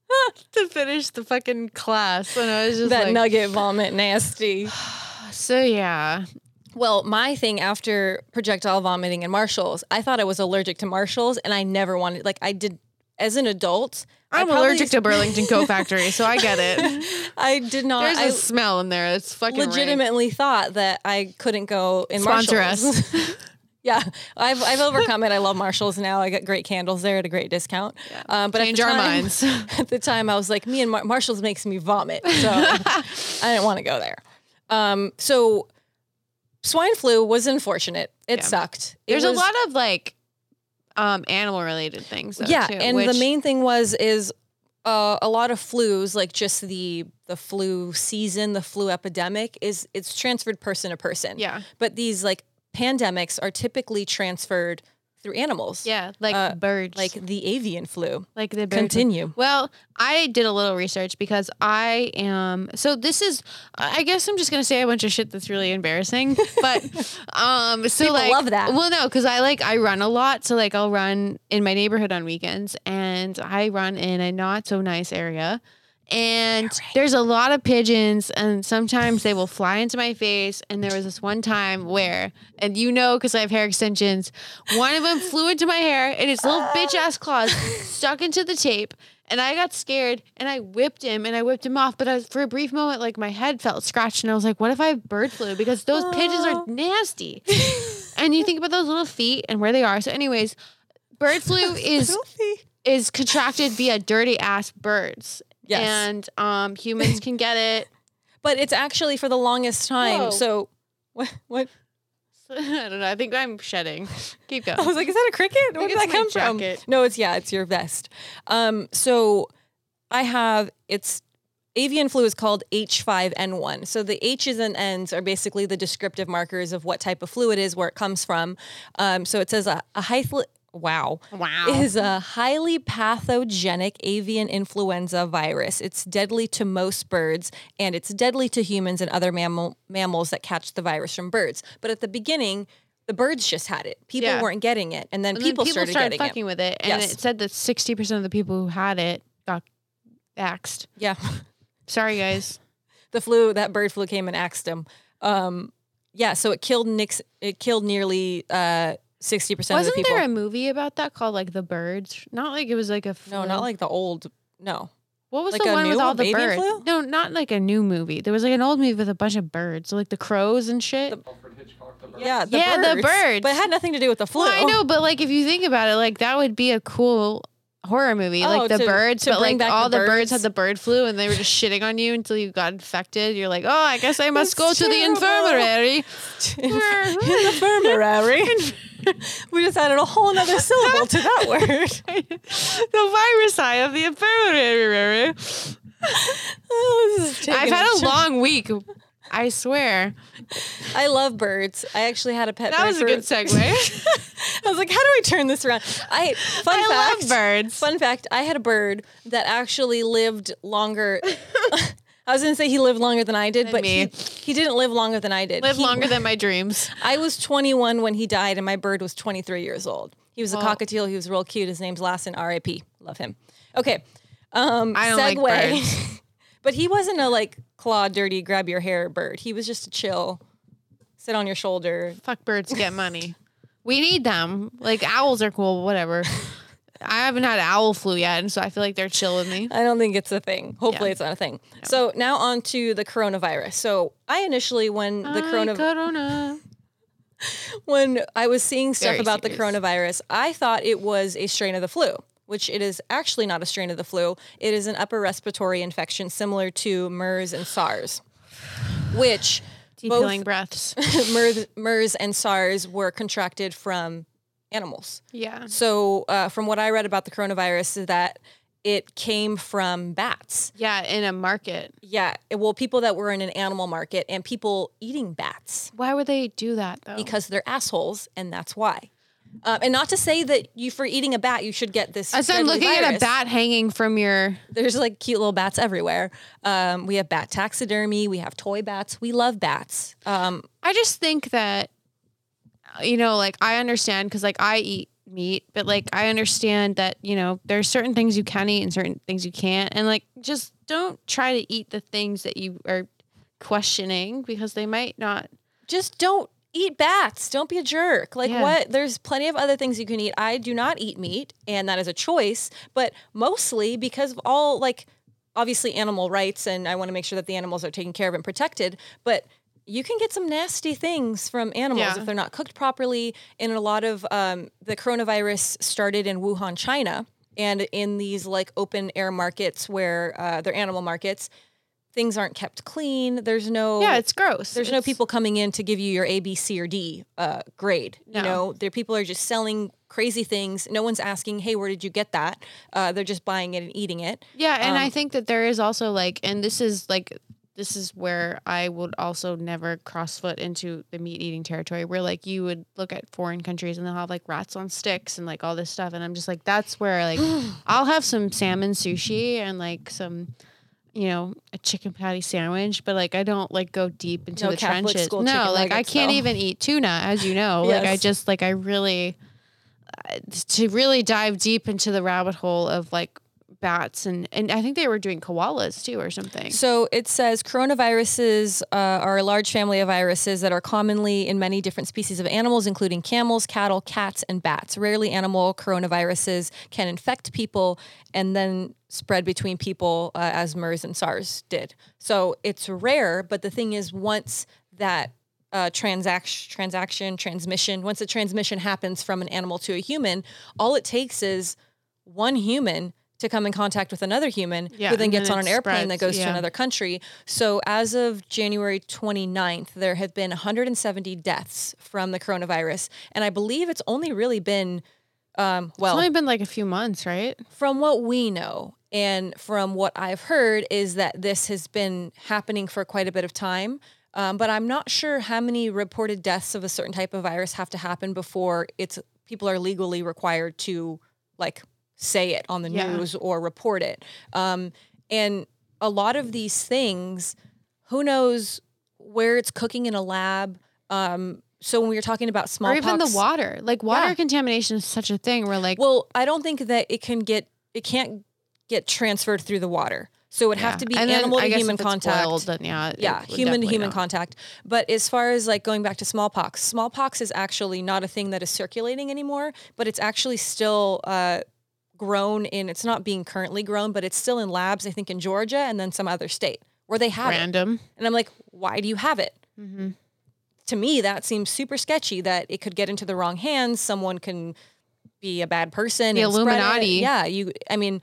to finish the fucking class, and I was just That like, nugget vomit nasty. "So yeah, Well, my thing after projectile vomiting and Marshalls, I thought I was allergic to Marshalls and I never wanted, like, I did as an adult. I I'm allergic to Burlington Coat Factory, so I get it. I did not. There's I a smell in there. It's fucking rank. legitimately thought that I couldn't go in Sponsor Marshalls. us. Yeah, I've I've overcome it. I love Marshalls now. I got great candles there at a great discount. Um, but Change our time, minds. At the time, I was like, me and Mar- Marshalls makes me vomit, so I didn't want to go there. Um, so swine flu was unfortunate. it Yeah. sucked. It There's a lot of like um animal related things. Though, yeah, too, and which- the main thing was is uh, a lot of flus, like just the the flu season, the flu epidemic, is it's transferred person to person. yeah but these like pandemics are typically transferred through animals. yeah like Uh, birds like the avian flu. like the birds. Continue. Well, I did a little research because I am. So this is. I guess I'm just gonna say a bunch of shit that's really embarrassing. But um, so People like, love that. Well, no, because I like I run a lot. So like I'll run in my neighborhood on weekends, and I run in a not so nice area. And there's a lot of pigeons, and sometimes they will fly into my face. And there was this one time where, and you know, because I have hair extensions, one of them flew into my hair, and his little bitch ass claws stuck into the tape. And I got scared, and I whipped him, and I whipped him off. But I was, for a brief moment, like my head felt scratched, and I was like, "What if I have bird flu?" Because those pigeons are nasty. and you think about those little feet and where they are. So, anyways, bird flu is is contracted via dirty ass birds. Yes. And um, humans can get it. But it's actually for the longest time. Whoa. So what what I don't know. I think I'm shedding. Keep going. I was like, is that a cricket? Where did that come from? No, it's yeah, it's your vest. Um, so I have it's avian flu is called H5N1. So the H's and N's are basically the descriptive markers of what type of flu it is, where it comes from. Um, so it says a, a high wow Wow. is a highly pathogenic avian influenza virus. It's deadly to most birds and it's deadly to humans and other mammal mammals that catch the virus from birds. But at the beginning, the birds just had it. People Yeah. weren't getting it, and then And then people, started, getting fucking it. with it, and Yes. it said that sixty percent of the people who had it got axed. Yeah, Sorry, guys. the flu, that bird flu came and axed them. Um, yeah, so it killed Nix. It killed nearly uh, sixty percent of the Wasn't people. there a movie about that called like The Birds? Not like it was like a no, not like the old. No, What was like the a one new with all the Baby birds? Flu? No, not like a new movie. There was like an old movie with a bunch of birds, like the crows and shit. Alfred Hitchcock, the bird. yeah, the Yeah, the birds, birds. but it had nothing to do with the flu. Well, I know, but like if you think about it, like that would be a cool horror movie, Oh, like the to- birds, to but like all the birds. birds. had the bird flu and they were just shitting on you until you got infected. You're like, oh, I guess I must go to the infirmary. in the infirmary. we just added a whole nother syllable to that word. the virus eye of the infirmary. Oh, I've had a long week. I swear. I love birds. I actually had a pet. That bird was a for- good segue. I was like, how do I turn this around? I fun I fact. love birds. Fun fact: I had a bird that actually lived longer. I was going to say he lived longer than I did, but he, he didn't live longer than I did. Live He- longer than my dreams. I was 21 when he died, and my bird was 23 years old. He was a Well- cockatiel. He was real cute. His name's Lassen, R.I.P. Love him. Okay. Um, I don't like segue. birds. But he wasn't a like claw, dirty, grab your hair bird. He was just a chill, sit on your shoulder. Fuck birds get money. We need them. Like owls are cool, whatever. I haven't had owl flu yet, and so I feel like they're chill with me. I don't think it's a thing. Hopefully, Yeah. it's not a thing. So now on to the coronavirus. So I initially, when the Ay, corona, corona. when I was seeing stuff Very about the coronavirus, I thought it was a strain of the flu, which it is actually not a strain of the flu. It is an upper respiratory infection similar to MERS and SARS, which Deep Both- healing breaths. MERS, MERS and SARS were contracted from animals. Yeah. So, uh, from what I read about the coronavirus, is that it came from bats. Yeah, in a market. Yeah, well, people that were in an animal market and people eating bats Why would they do that though? because they're assholes, and that's why. Um, and not to say that you, for eating a bat, you should get this. As I'm deadly looking at a bat hanging from your There's like cute little bats everywhere. Um, we have bat taxidermy. We have toy bats. We love bats. Um, I just think that you know, like I understand because like I eat meat, but like I understand that you know there's certain things you can eat and certain things you can't, and like just don't try to eat the things that you are questioning because they might not. just don't eat bats. Don't be a jerk. Like Yeah. what? There's plenty of other things you can eat. I do not eat meat, and that is a choice, but mostly because of all like obviously animal rights, and I want to make sure that the animals are taken care of and protected. But you can get some nasty things from animals Yeah. if they're not cooked properly. And a lot of um, the coronavirus started in Wuhan, China, and in these like open air markets where uh, they're animal markets things aren't kept clean. There's no Yeah, it's gross. there's no people coming in to give you your A, B, C, or D uh, grade. No. You know, there people are just selling crazy things. No one's asking, "Hey, where did you get that?" Uh, they're just buying it and eating it. Yeah, and I Um, think that there is also like, and this is like, this is where I would also never cross foot into the meat eating territory, where like you would look at foreign countries and they'll have like rats on sticks and like all this stuff, and I'm just like, that's where like I'll have some salmon sushi and like some. You know, a chicken patty sandwich, but like I don't like go deep into No the Catholic trenches. No, like I can't though. even eat tuna, as you know. Like I just like I really uh, to really dive deep into the rabbit hole of like bats and and I think they were doing koalas too or something. So it says coronaviruses uh, are a large family of viruses that are commonly in many different species of animals, including camels, cattle, cats, and bats. Rarely, animal coronaviruses can infect people and then spread between people uh, as MERS and SARS did. So it's rare, but the thing is, once that uh, transaction, transaction, transmission, once the transmission happens from an animal to a human, all it takes is one human to come in contact with another human Yeah, who then gets then on an airplane that spreads, goes to another country. So as of January 29th, there have been 170 deaths from the coronavirus. And I believe it's only really been, um, it's well, only been like a few months, right? from what we know and from what I've heard is that this has been happening for quite a bit of time. Um, but I'm not sure how many reported deaths of a certain type of virus have to happen before it's people are legally required to like say it on the Yeah. news or report it. Um, and a lot of these things, who knows where it's cooking in a lab. Um, so when we were talking about Or smallpox, even the water. Like water Yeah. contamination is such a thing where like well, I don't think that it can get it can't get transferred through the water. So it would yeah. have to be And animal I to human contact. boiled, then yeah, yeah, human to human not. contact. But as far as like going back to smallpox, smallpox is actually not a thing that is circulating anymore, but it's actually still uh, grown in. It's not being currently grown, but it's still in labs. I think in Georgia and then some other state where they have it. Random. And I'm like, why do you have it? Mm-hmm. to me that seems super sketchy that it could get into the wrong hands someone can be a bad person The and spread it. Illuminati. yeah you i mean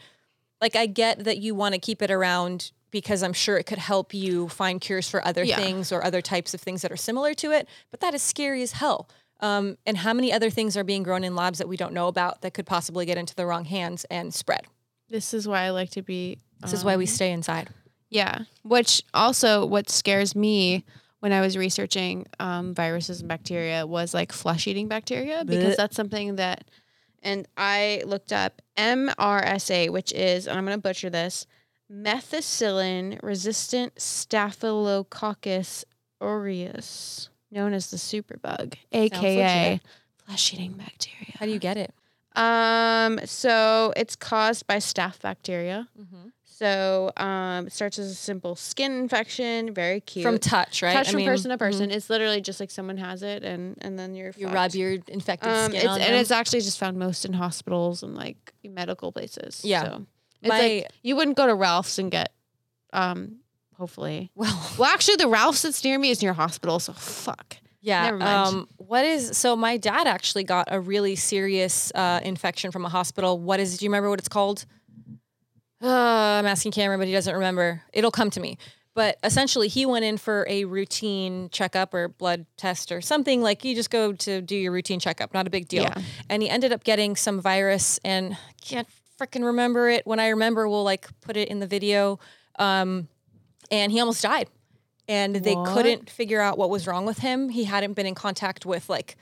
like i get that you want to keep it around because i'm sure it could help you find cures for other Yeah. things or other types of things that are similar to it but that is scary as hell um, and how many other things are being grown in labs that we don't know about that could possibly get into the wrong hands and spread This is why I like to be this is why we um, stay inside Yeah. Which also, what scares me when I was researching um, viruses and bacteria was like flesh eating bacteria because Blech. that's something that, and I looked up MRSA, which is, and I'm going to butcher this, methicillin resistant Staphylococcus aureus, known as the superbug, aka flesh eating bacteria. how do you get it Um, so it's caused by staph bacteria. Mm-hmm. So um, it starts as a simple skin infection, very cute. from touch right touch I from mean, person to mhm. person. It's literally just like someone has it, and and then you're you fucked. rub your infected Um, skin it's, on and them. it's actually just found most in hospitals and like medical places. Yeah. so it's My- like you wouldn't go to Ralph's and get, um, hopefully. well Well, actually, the Ralph's that's near me is near hospital, so fuck. Yeah. Never mind. Um, what is so? My dad actually got a really serious uh, infection from a hospital. What is? Do you remember what it's called? Uh, I'm asking Cameron, but he doesn't remember. It'll come to me. But essentially, he went in for a routine checkup or blood test or something like you just go to do your routine checkup, not a big deal. Yeah. And he ended up getting some virus and can't freaking remember it. When I remember, we'll like put it in the video. Um, and he almost died. And they What? couldn't figure out what was wrong with him. He hadn't been in contact with like,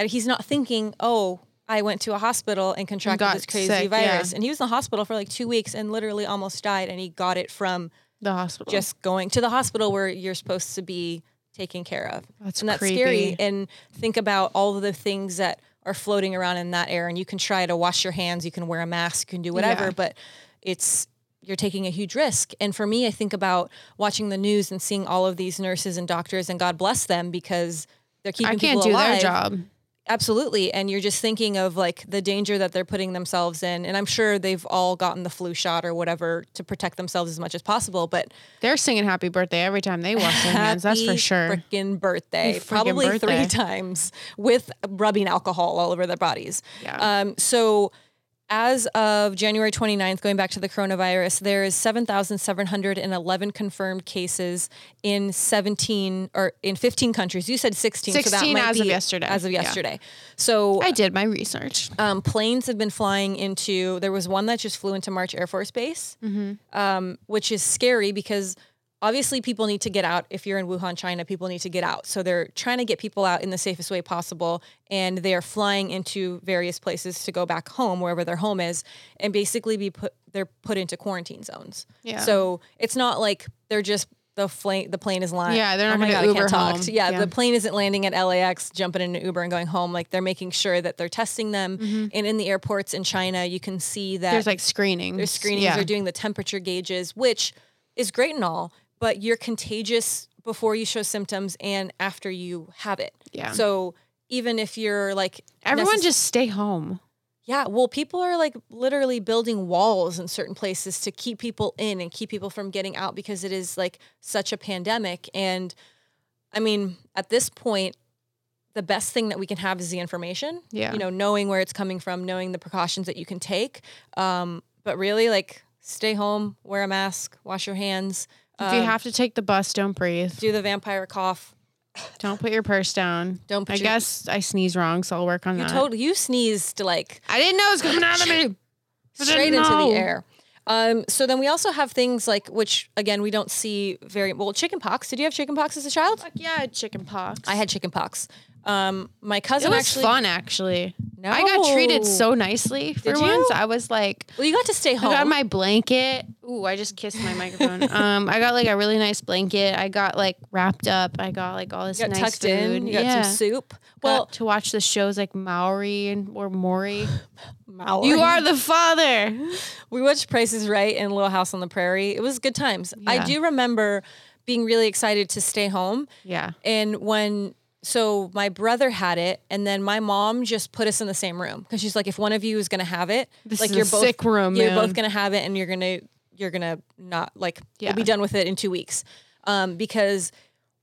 he's not thinking, oh, I went to a hospital and contracted got this crazy sick, yeah. virus. And he was in the hospital for like two weeks and literally almost died. And he got it from The hospital. just going to the hospital where you're supposed to be taken care of. That's and that's creepy. scary. And think about all of the things that are floating around in that air. And you can try to wash your hands, you can wear a mask, you can do whatever, Yeah. but it's you're taking a huge risk. And for me, I think about watching the news and seeing all of these nurses and doctors, and God bless them because they're keeping I can't people do alive. their job. Absolutely. And you're just thinking of like the danger that they're putting themselves in. And I'm sure they've all gotten the flu shot or whatever to protect themselves as much as possible. But They're singing happy birthday every time they wash their hands. That's for sure. Freaking birthday. Frickin' Probably birthday. three times with rubbing alcohol all over their bodies. Yeah. Um, so as of January 29th, going back to the coronavirus, there is 7,711 confirmed cases in 17 or in 15 countries. You said 16. 16 so that might as be of yesterday. As of Yeah. yesterday. So I did my research. um, planes have been flying into. There was one that just flew into March Air Force Base, um, which is scary because obviously people need to get out. If you're in Wuhan, China, people need to get out. So they're trying to get people out in the safest way possible, and they are flying into various places to go back home, wherever their home is, and basically be put. They're put into quarantine zones. Yeah. So it's not like they're just. The, plane, the plane is lying. Yeah, they're not oh my gonna I Uber can't talk. home. Yeah, Yeah. the plane isn't landing at LAX, jumping in an Uber and going home. Like they're making sure that they're testing them. And in the airports in China, you can see that Mm-hmm. There's like screenings. there's screenings. Yeah. They're doing the temperature gauges, which is great and all, but you're contagious before you show symptoms and after you have it. Yeah. So even if you're like Everyone necess- just stay home. yeah, well, people are like literally building walls in certain places to keep people in and keep people from getting out because it is like such a pandemic. And I mean, at this point, the best thing that we can have is the information. Yeah. You know, knowing where it's coming from, knowing the precautions that you can take. Um, but really, like, stay home, wear a mask, wash your hands, If you um, have to take the bus, don't breathe. do the vampire cough. Don't put your purse down. Don't put I your- guess I sneeze wrong, so I'll work on You that. totally you sneezed like I didn't know it was coming out of me. I didn't straight into know. the air. Um, so then we also have things like, which again we don't see very well. Chicken pox. Did you have chicken pox as a child? Fuck yeah, I had chicken pox. I had chicken pox. Um, my it cousin was actually. fun actually. No. I got treated so nicely for Did once. you? I was like Well, you got to stay home. I got my blanket. Ooh, I just kissed my microphone. um, I got like a really nice blanket. I got like wrapped up. I got like all this you got nice tucked food. in. You got some soup. Got Well, to watch the shows like Maori and or Maury. Maori. you are the father. we watched Price Is Right and Little House on the Prairie. It was good times. I do remember being really excited to stay home. Yeah. And when so my brother had it, and then my mom just put us in the same room because she's like, if one of you is gonna have it, This like is you're a both sick room, you're man. both gonna have it, and you're gonna you're gonna not like Yeah. you'll be done with it in two weeks, um, because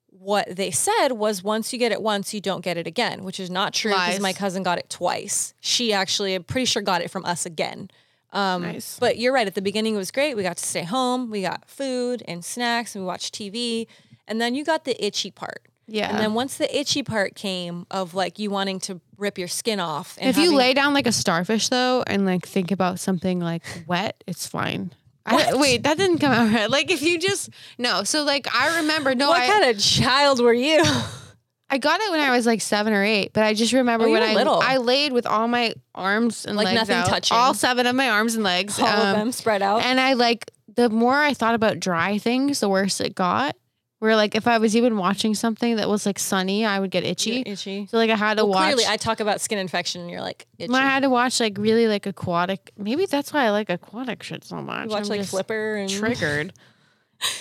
what they said was once you get it once, you don't get it again, which is not true because my cousin got it twice. She actually, I'm pretty sure, got it from us again. Um, Nice. But you're right. At the beginning, it was great. We got to stay home. We got food and snacks, and we watched TV. And then you got the itchy part. Yeah. And then once the itchy part came of like you wanting to rip your skin off, and If you lay down like a starfish though and like think about something like wet, it's fine. I, wait, that didn't come out right. Like if you just no, so like I remember no, what I kind of child were you? I got it when I was like seven or eight, but I just remember Oh, when I little. I laid with all my arms and Like legs nothing out, touching. all seven of my arms and legs, All um, of them spread out. and I like the more I thought about dry things, the worse it got. Where like if I was even watching something that was like sunny, I would get itchy. You're itchy. So like I had to Well, watch. clearly, I talk about skin infection, and you're like itchy. I had to watch like really like aquatic. Maybe that's why I like aquatic shit so much. you watch I'm like Flipper and Triggered.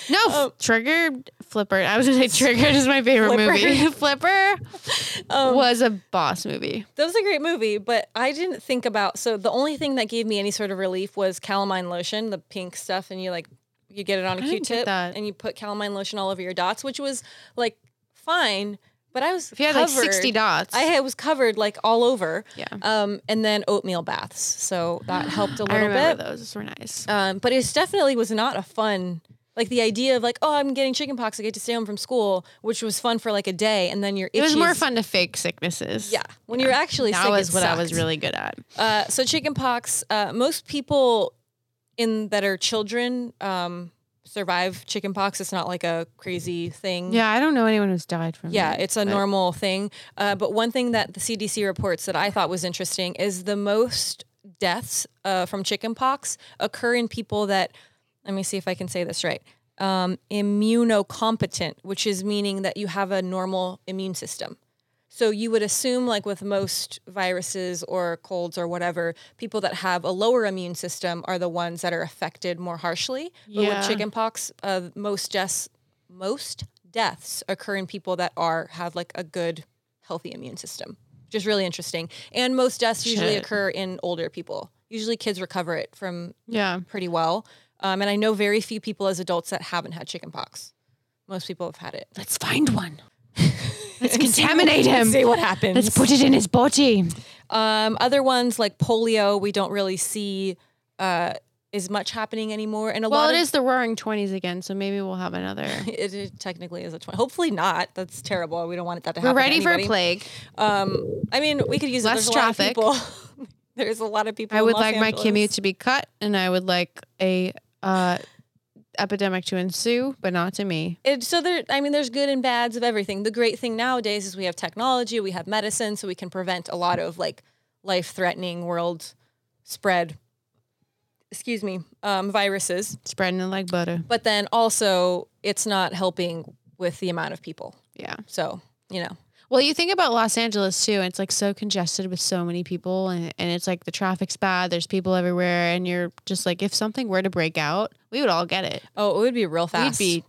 No, Oh. triggered. Flipper. I was gonna say Triggered is my favorite Flipper. movie. Flipper Um, was a boss movie. That was a great movie, but I didn't think about. So the only thing that gave me any sort of relief was calamine lotion, the pink stuff, and you like you get it on a I didn't get Q-tip and you put calamine lotion all over your dots, which was like fine. But I was If you had covered. like sixty dots, I had, was covered like all over. Yeah. Um, and then oatmeal baths, so that helped a little bit. those. Those were nice. Um, but it definitely was not a fun. Like the idea of like, oh, I'm getting chickenpox. I get to stay home from school, which was fun for like a day, and then you're. It was more itchy. fun to fake sicknesses. Yeah, when you're actually that sick, was what I was really good at. Uh, so chickenpox, uh, most people in that are children um, survive chickenpox. It's not like a crazy thing. Yeah, I don't know anyone who's died from. Yeah, it, it's a but- normal thing. Uh, but one thing that the CDC reports that I thought was interesting is the most deaths uh, from chickenpox occur in people that, let me see if I can say this right, um, immunocompetent, which is meaning that you have a normal immune system. So you would assume, like with most viruses or colds or whatever, people that have a lower immune system are the ones that are affected more harshly. But Yeah. with chickenpox, uh, most deaths, most deaths occur in people that are have like a good, healthy immune system, which is really interesting. And most deaths usually occur in older people. Usually, kids recover it from Yeah. pretty well. Um, and I know very few people as adults that haven't had chickenpox. Most people have had it. Let's find one. Let's contaminate him. See what happens. Let's put it in his body. Um, other ones like polio, we don't really see uh, as much happening anymore. And a Well, lot it of is the roaring 20s again, so maybe we'll have another. it, it technically is a twenty. Hopefully not. That's terrible. We don't want that to happen. We're happen. to ready for a plague. Um, I mean, we could use Less it. There's a lot of traffic. people. There's a lot of people. I in would Los like my Angeles. commute to be cut, and I would like a uh, epidemic to ensue, but not to me. It, so there, I mean, there's good and bads of everything. The great thing nowadays is we have technology, we have medicine, so we can prevent a lot of like life-threatening world spread. Excuse me, um, viruses. Spreading it like butter. But then also, it's not helping with the amount of people. Yeah. So you know, Well, you think about Los Angeles too, and it's like so congested with so many people, and, and it's like the traffic's bad. There's people everywhere, and you're just like, if something were to break out, we would all get it. oh, it would be real fast. We'd be,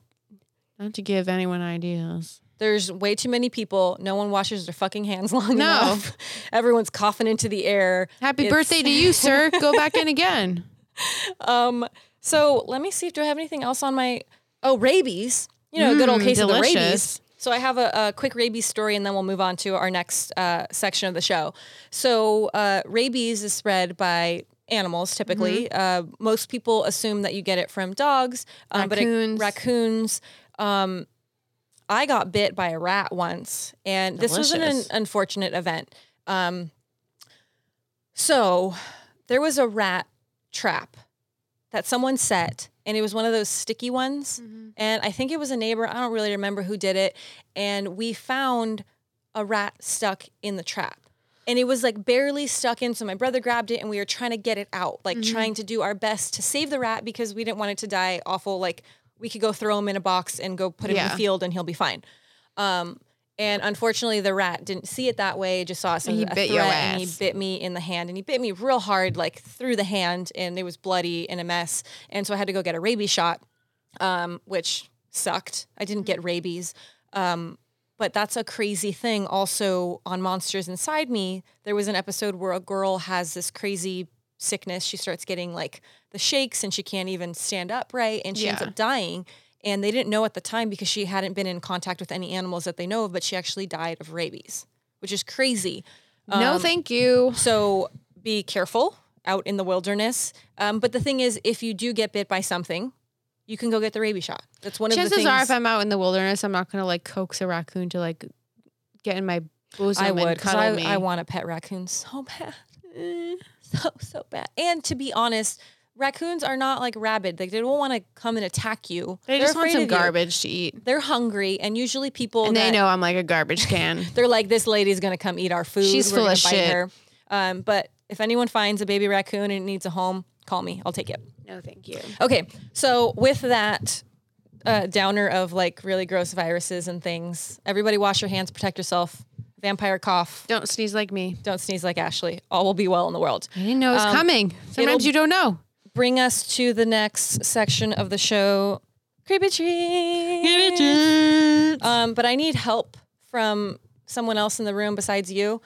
not to give anyone ideas. There's way too many people. No one washes their fucking hands long No. enough. Everyone's coughing into the air. Happy It's- birthday to you, sir. Go back in again. Um, so let me see if do I have anything else on my oh rabies. You know, a good old Mm, case of the rabies. Delicious. So I have a, a quick rabies story, and then we'll move on to our next uh, section of the show. So uh, rabies is spread by animals typically. Mm-hmm. Uh, most people assume that you get it from dogs, um, but Raccoons. it, raccoons. Um, I got bit by a rat once, and this was an, unfortunate event. Um, so there was a rat trap that someone set, and it was one of those sticky ones. And I think it was a neighbor. I don't really remember who did it. And we found a rat stuck in the trap. And it was like barely stuck in. So my brother grabbed it and we were trying to get it out, like trying to do our best to save the rat because we didn't want it to die awful. Like we could go throw him in a box and go put him in the field and he'll be fine. Um, and unfortunately, the rat didn't see it that way. Just saw as He a bit threat, your and he bit me in the hand, and he bit me real hard, like through the hand, and it was bloody and a mess. And so I had to go get a rabies shot, um, which sucked. I didn't get rabies, um, but that's a crazy thing. Also, on Monsters Inside Me, there was an episode where a girl has this crazy sickness. She starts getting like the shakes, and she can't even stand up right, and she ends up dying. And they didn't know at the time because she hadn't been in contact with any animals that they know of, but she actually died of rabies, which is crazy. no, thank you. So be careful out in the wilderness. Um, but the thing is, if you do get bit by something, you can go get the rabies shot. That's one of the Chances things. are, if I'm out in the wilderness, I'm not gonna like coax a raccoon to like get in my bosom I would and because cuddle I, me. I want a pet raccoon so bad, so so bad. And to be honest, raccoons are not like rabid. Like they don't want to come and attack you. they They're just want some you. garbage to eat, They're hungry, and usually people and that, they know I'm like a garbage can. they're like, this lady's gonna come eat our food. She's We're full of shit. Um, but if anyone finds a baby raccoon and it needs a home, call me. I'll take it. no, thank you. Okay, so with that uh, downer of like really gross viruses and things, everybody wash your hands, protect yourself. Vampire cough. Don't sneeze like me. Don't sneeze like Ashley. All will be well in the world. I didn't know it was Um, coming. Sometimes you don't know. Bring us to the next section of the show. Creepy tree. Um, but I need help from someone else in the room besides you.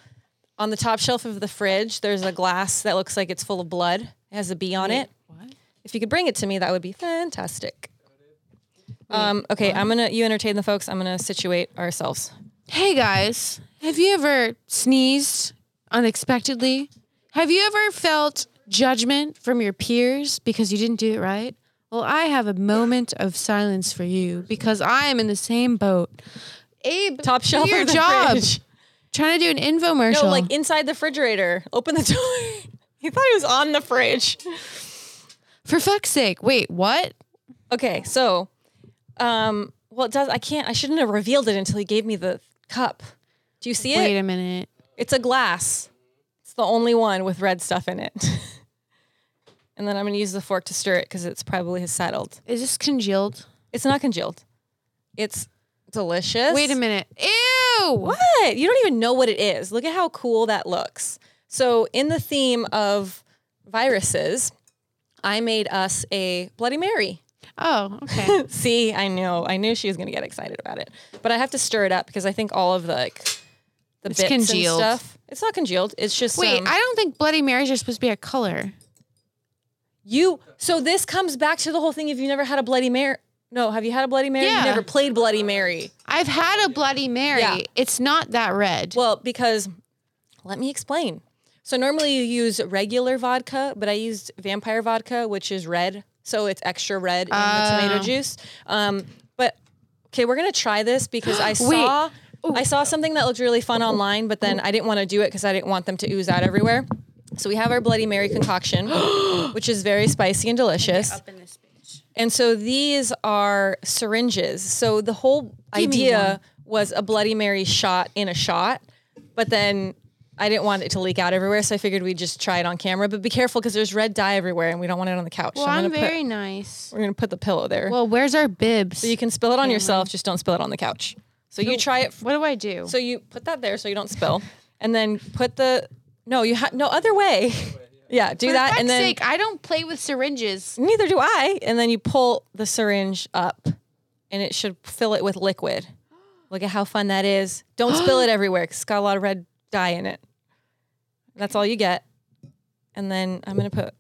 On the top shelf of the fridge, there's a glass that looks like it's full of blood. It has a bee on it. What? If you could bring it to me, that would be fantastic. Um, okay, I'm gonna you entertain the folks. I'm gonna situate ourselves. Hey guys, have you ever sneezed unexpectedly? Have you ever felt judgment from your peers because you didn't do it right? Well, I have a moment of silence for you because I am in the same boat. Abe, Top do shelf your of the job. fridge. Trying to do an infomercial. No, like inside the refrigerator. Open the door. he thought he was on the fridge. for fuck's sake. Wait, what? Okay, so, um, well, it does. I can't. I shouldn't have revealed it until he gave me the cup. Do you see it? Wait a minute. It's a glass. It's the only one with red stuff in it. and then I'm gonna use the fork to stir it because it's probably has settled. Is this congealed? It's not congealed. It's delicious. Wait a minute. Ew. What? You don't even know what it is. Look at how cool that looks. So, in the theme of viruses, I made us a Bloody Mary. Oh, okay. See, I knew, I knew she was going to get excited about it, but I have to stir it up because I think all of the like the It's bits congealed. and stuff. It's not congealed. It's just Wait, um, I don't think Bloody Marys are supposed to be a color. You. So this comes back to the whole thing. If you never had a Bloody Mary, no, have you had a Bloody Mary? Yeah. You never played Bloody Mary. I've had a Bloody Mary. Yeah. It's not that red. Well, because let me explain. So normally you use regular vodka, but I used vampire vodka, which is red, so it's extra red in the tomato Oh. juice. Um, but okay, we're gonna try this because I saw I saw something that looked really fun online, but then I didn't want to do it because I didn't want them to ooze out everywhere. So we have our Bloody Mary concoction, which is very spicy and delicious. in this. And so these are syringes. So the whole Give me idea was a Bloody Mary shot in a shot, but then I didn't want it to leak out everywhere, so I figured we'd just try it on camera. But be careful because there's red dye everywhere, and we don't want it on the couch. Well, so I'm, I'm, gonna very put nice. we're gonna put the pillow there. Well, where's our bibs? so you can spill it on yourself, just don't spill it on the couch. So you try it. what do I do? So you put that there so you don't spill, and then put the no, you have no other way. Yeah, do For that, and then sake, I don't play with syringes. Neither do I. And then you pull the syringe up and it should fill it with liquid. Look at how fun that is. Don't spill it everywhere because it's got a lot of red dye in it. That's all you get. And then I'm going to put.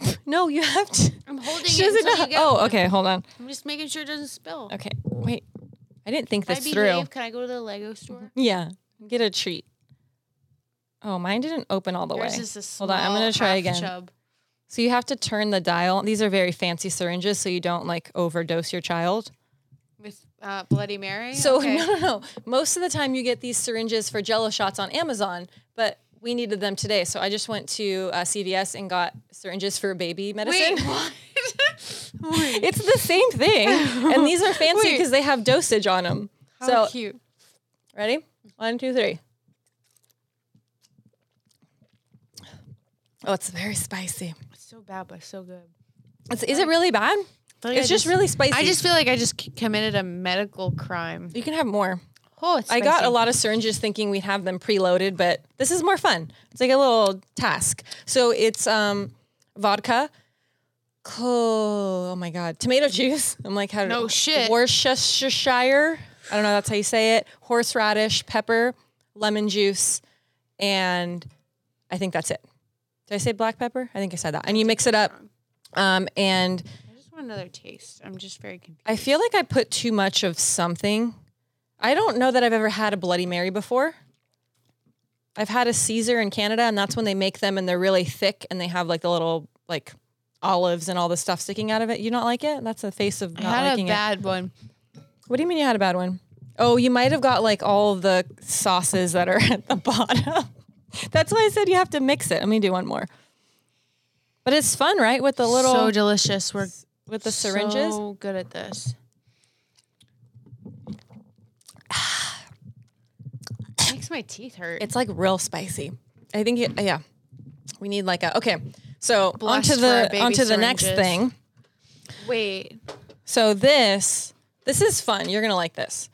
No, you have to. I'm holding She it doesn't until know. you get Oh, okay. Hold on. I'm just making sure it doesn't spill. Okay. Wait. I didn't think Can I this behave? through. Can I go to the Lego store? Yeah. Get a treat. Oh, mine didn't open all the Yours way. is a Hold on. I'm gonna try half again. chub. So you have to turn the dial. These are very fancy syringes, so you don't like overdose your child. with uh, Bloody Mary. So Okay. no, no, no. Most of the time, you get these syringes for Jello shots on Amazon, but we needed them today, so I just went to uh, CVS and got syringes for baby medicine. Wait, what? It's the same thing, and these are fancy because they have dosage on them. How so cute. ready? One, two, three. Oh, it's very spicy. It's so bad, but so good. It's, is it really bad? like It's I just, really spicy. I just feel like I just committed a medical crime. you can have more. Oh, it's I got a lot of syringes thinking we'd have them preloaded, but this is more fun. It's like a little task. So it's um, vodka. Oh, oh my god, tomato juice. I'm like, how? Do you No shit. Worcestershire. I don't know. That's how you say it. Horseradish, pepper, lemon juice, and I think that's it. Did I say black pepper? I think I said that. And you mix it up. Um, and I just want another taste. I'm just very confused. I feel like I put too much of something. I don't know that I've ever had a Bloody Mary before. I've had a Caesar in Canada, and that's when they make them, and they're really thick, and they have like the little like olives and all the stuff sticking out of it. You not like it? That's the face of not I had a liking it. bad one. What do you mean you had a bad one? Oh, you might have got like all the sauces that are at the bottom. That's why I said you have to mix it. Let me do one more. But it's fun, right? With the little so delicious. We're with the syringes. So good at this. Makes my teeth hurt. It's like real spicy. I think it, yeah. We need like a okay. So Blessed onto the baby onto the next thing. Wait. So this this is fun. You're gonna like this.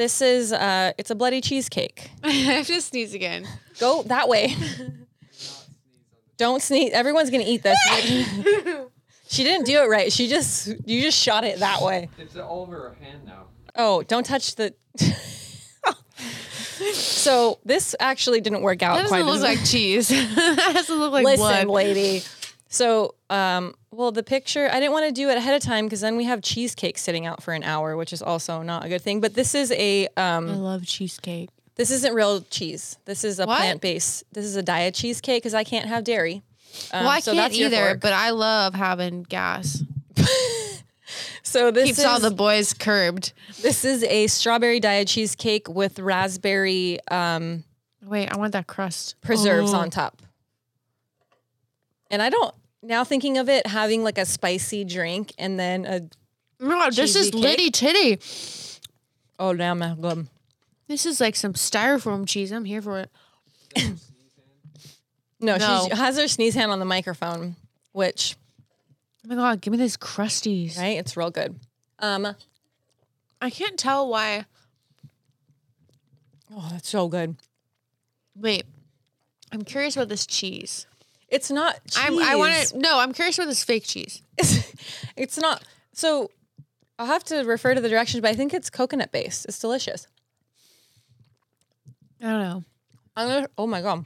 This is uh it's a bloody cheesecake. I have to sneeze again. Go that way. Don't sneeze. Everyone's gonna eat this. she didn't do it right. She just you just shot it that way. It's all over her hand now. Oh, don't touch the. so this actually didn't work out That quite doesn't as look like cheese. that doesn't look like Listen, blood. lady. So, um, well, the picture I didn't want to do it ahead of time because then we have cheesecake sitting out for an hour, which is also not a good thing. But this is a I um, love cheesecake. this isn't real cheese. This is a What? plant based. This is a diet cheesecake because I can't have dairy. Um, well, I so can't that's your either, fork. but I love having gas. so this Keeps is all the boys curbed. this is a strawberry diet cheesecake with raspberry um, Wait, I want that crust. preserves Oh. on top. And I don't now thinking of it having like a spicy drink and then a God, this is cake? litty titty. oh damn I'm good. This is like some styrofoam cheese. I'm here for it. No, No. she has her sneeze hand on the microphone, which Oh my god, give me these crusties. right, it's real good. Um, I can't tell why. oh, that's so good. Wait, I'm curious about this cheese. It's not. Cheese. I'm, I want to. No, I'm curious about this fake cheese. it's not. So I'll have to refer to the directions, but I think it's coconut based. It's delicious. I don't know. I'm gonna, oh my god!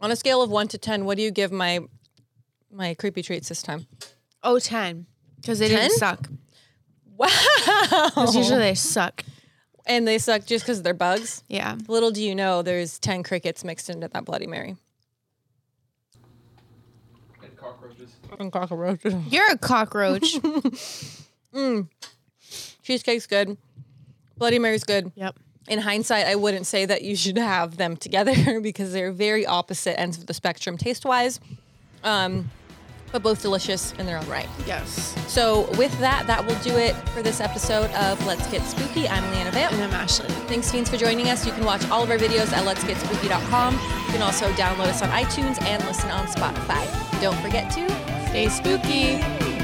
On a scale of one to ten, what do you give my my creepy treats this time? Oh, 10. Because they 10? didn't suck. Wow. Because usually they suck. And they suck just because they're bugs. Yeah. Little do you know, there's 10 crickets mixed into that Bloody Mary. Cockroaches. You're a cockroach. Cheesecake's good. Bloody Mary's good. yep. In hindsight, I wouldn't say that you should have them together because they're very opposite ends of the spectrum taste wise. Um, but both delicious in their own right. Yes. So, with that, that will do it for this episode of Let's Get Spooky. I'm Leanna Vale. And I'm Ashley. Thanks, Fiends, for joining us. You can watch all of our videos at letsgetspooky.com. You can also download us on iTunes and listen on Spotify. Don't forget to Stay spooky.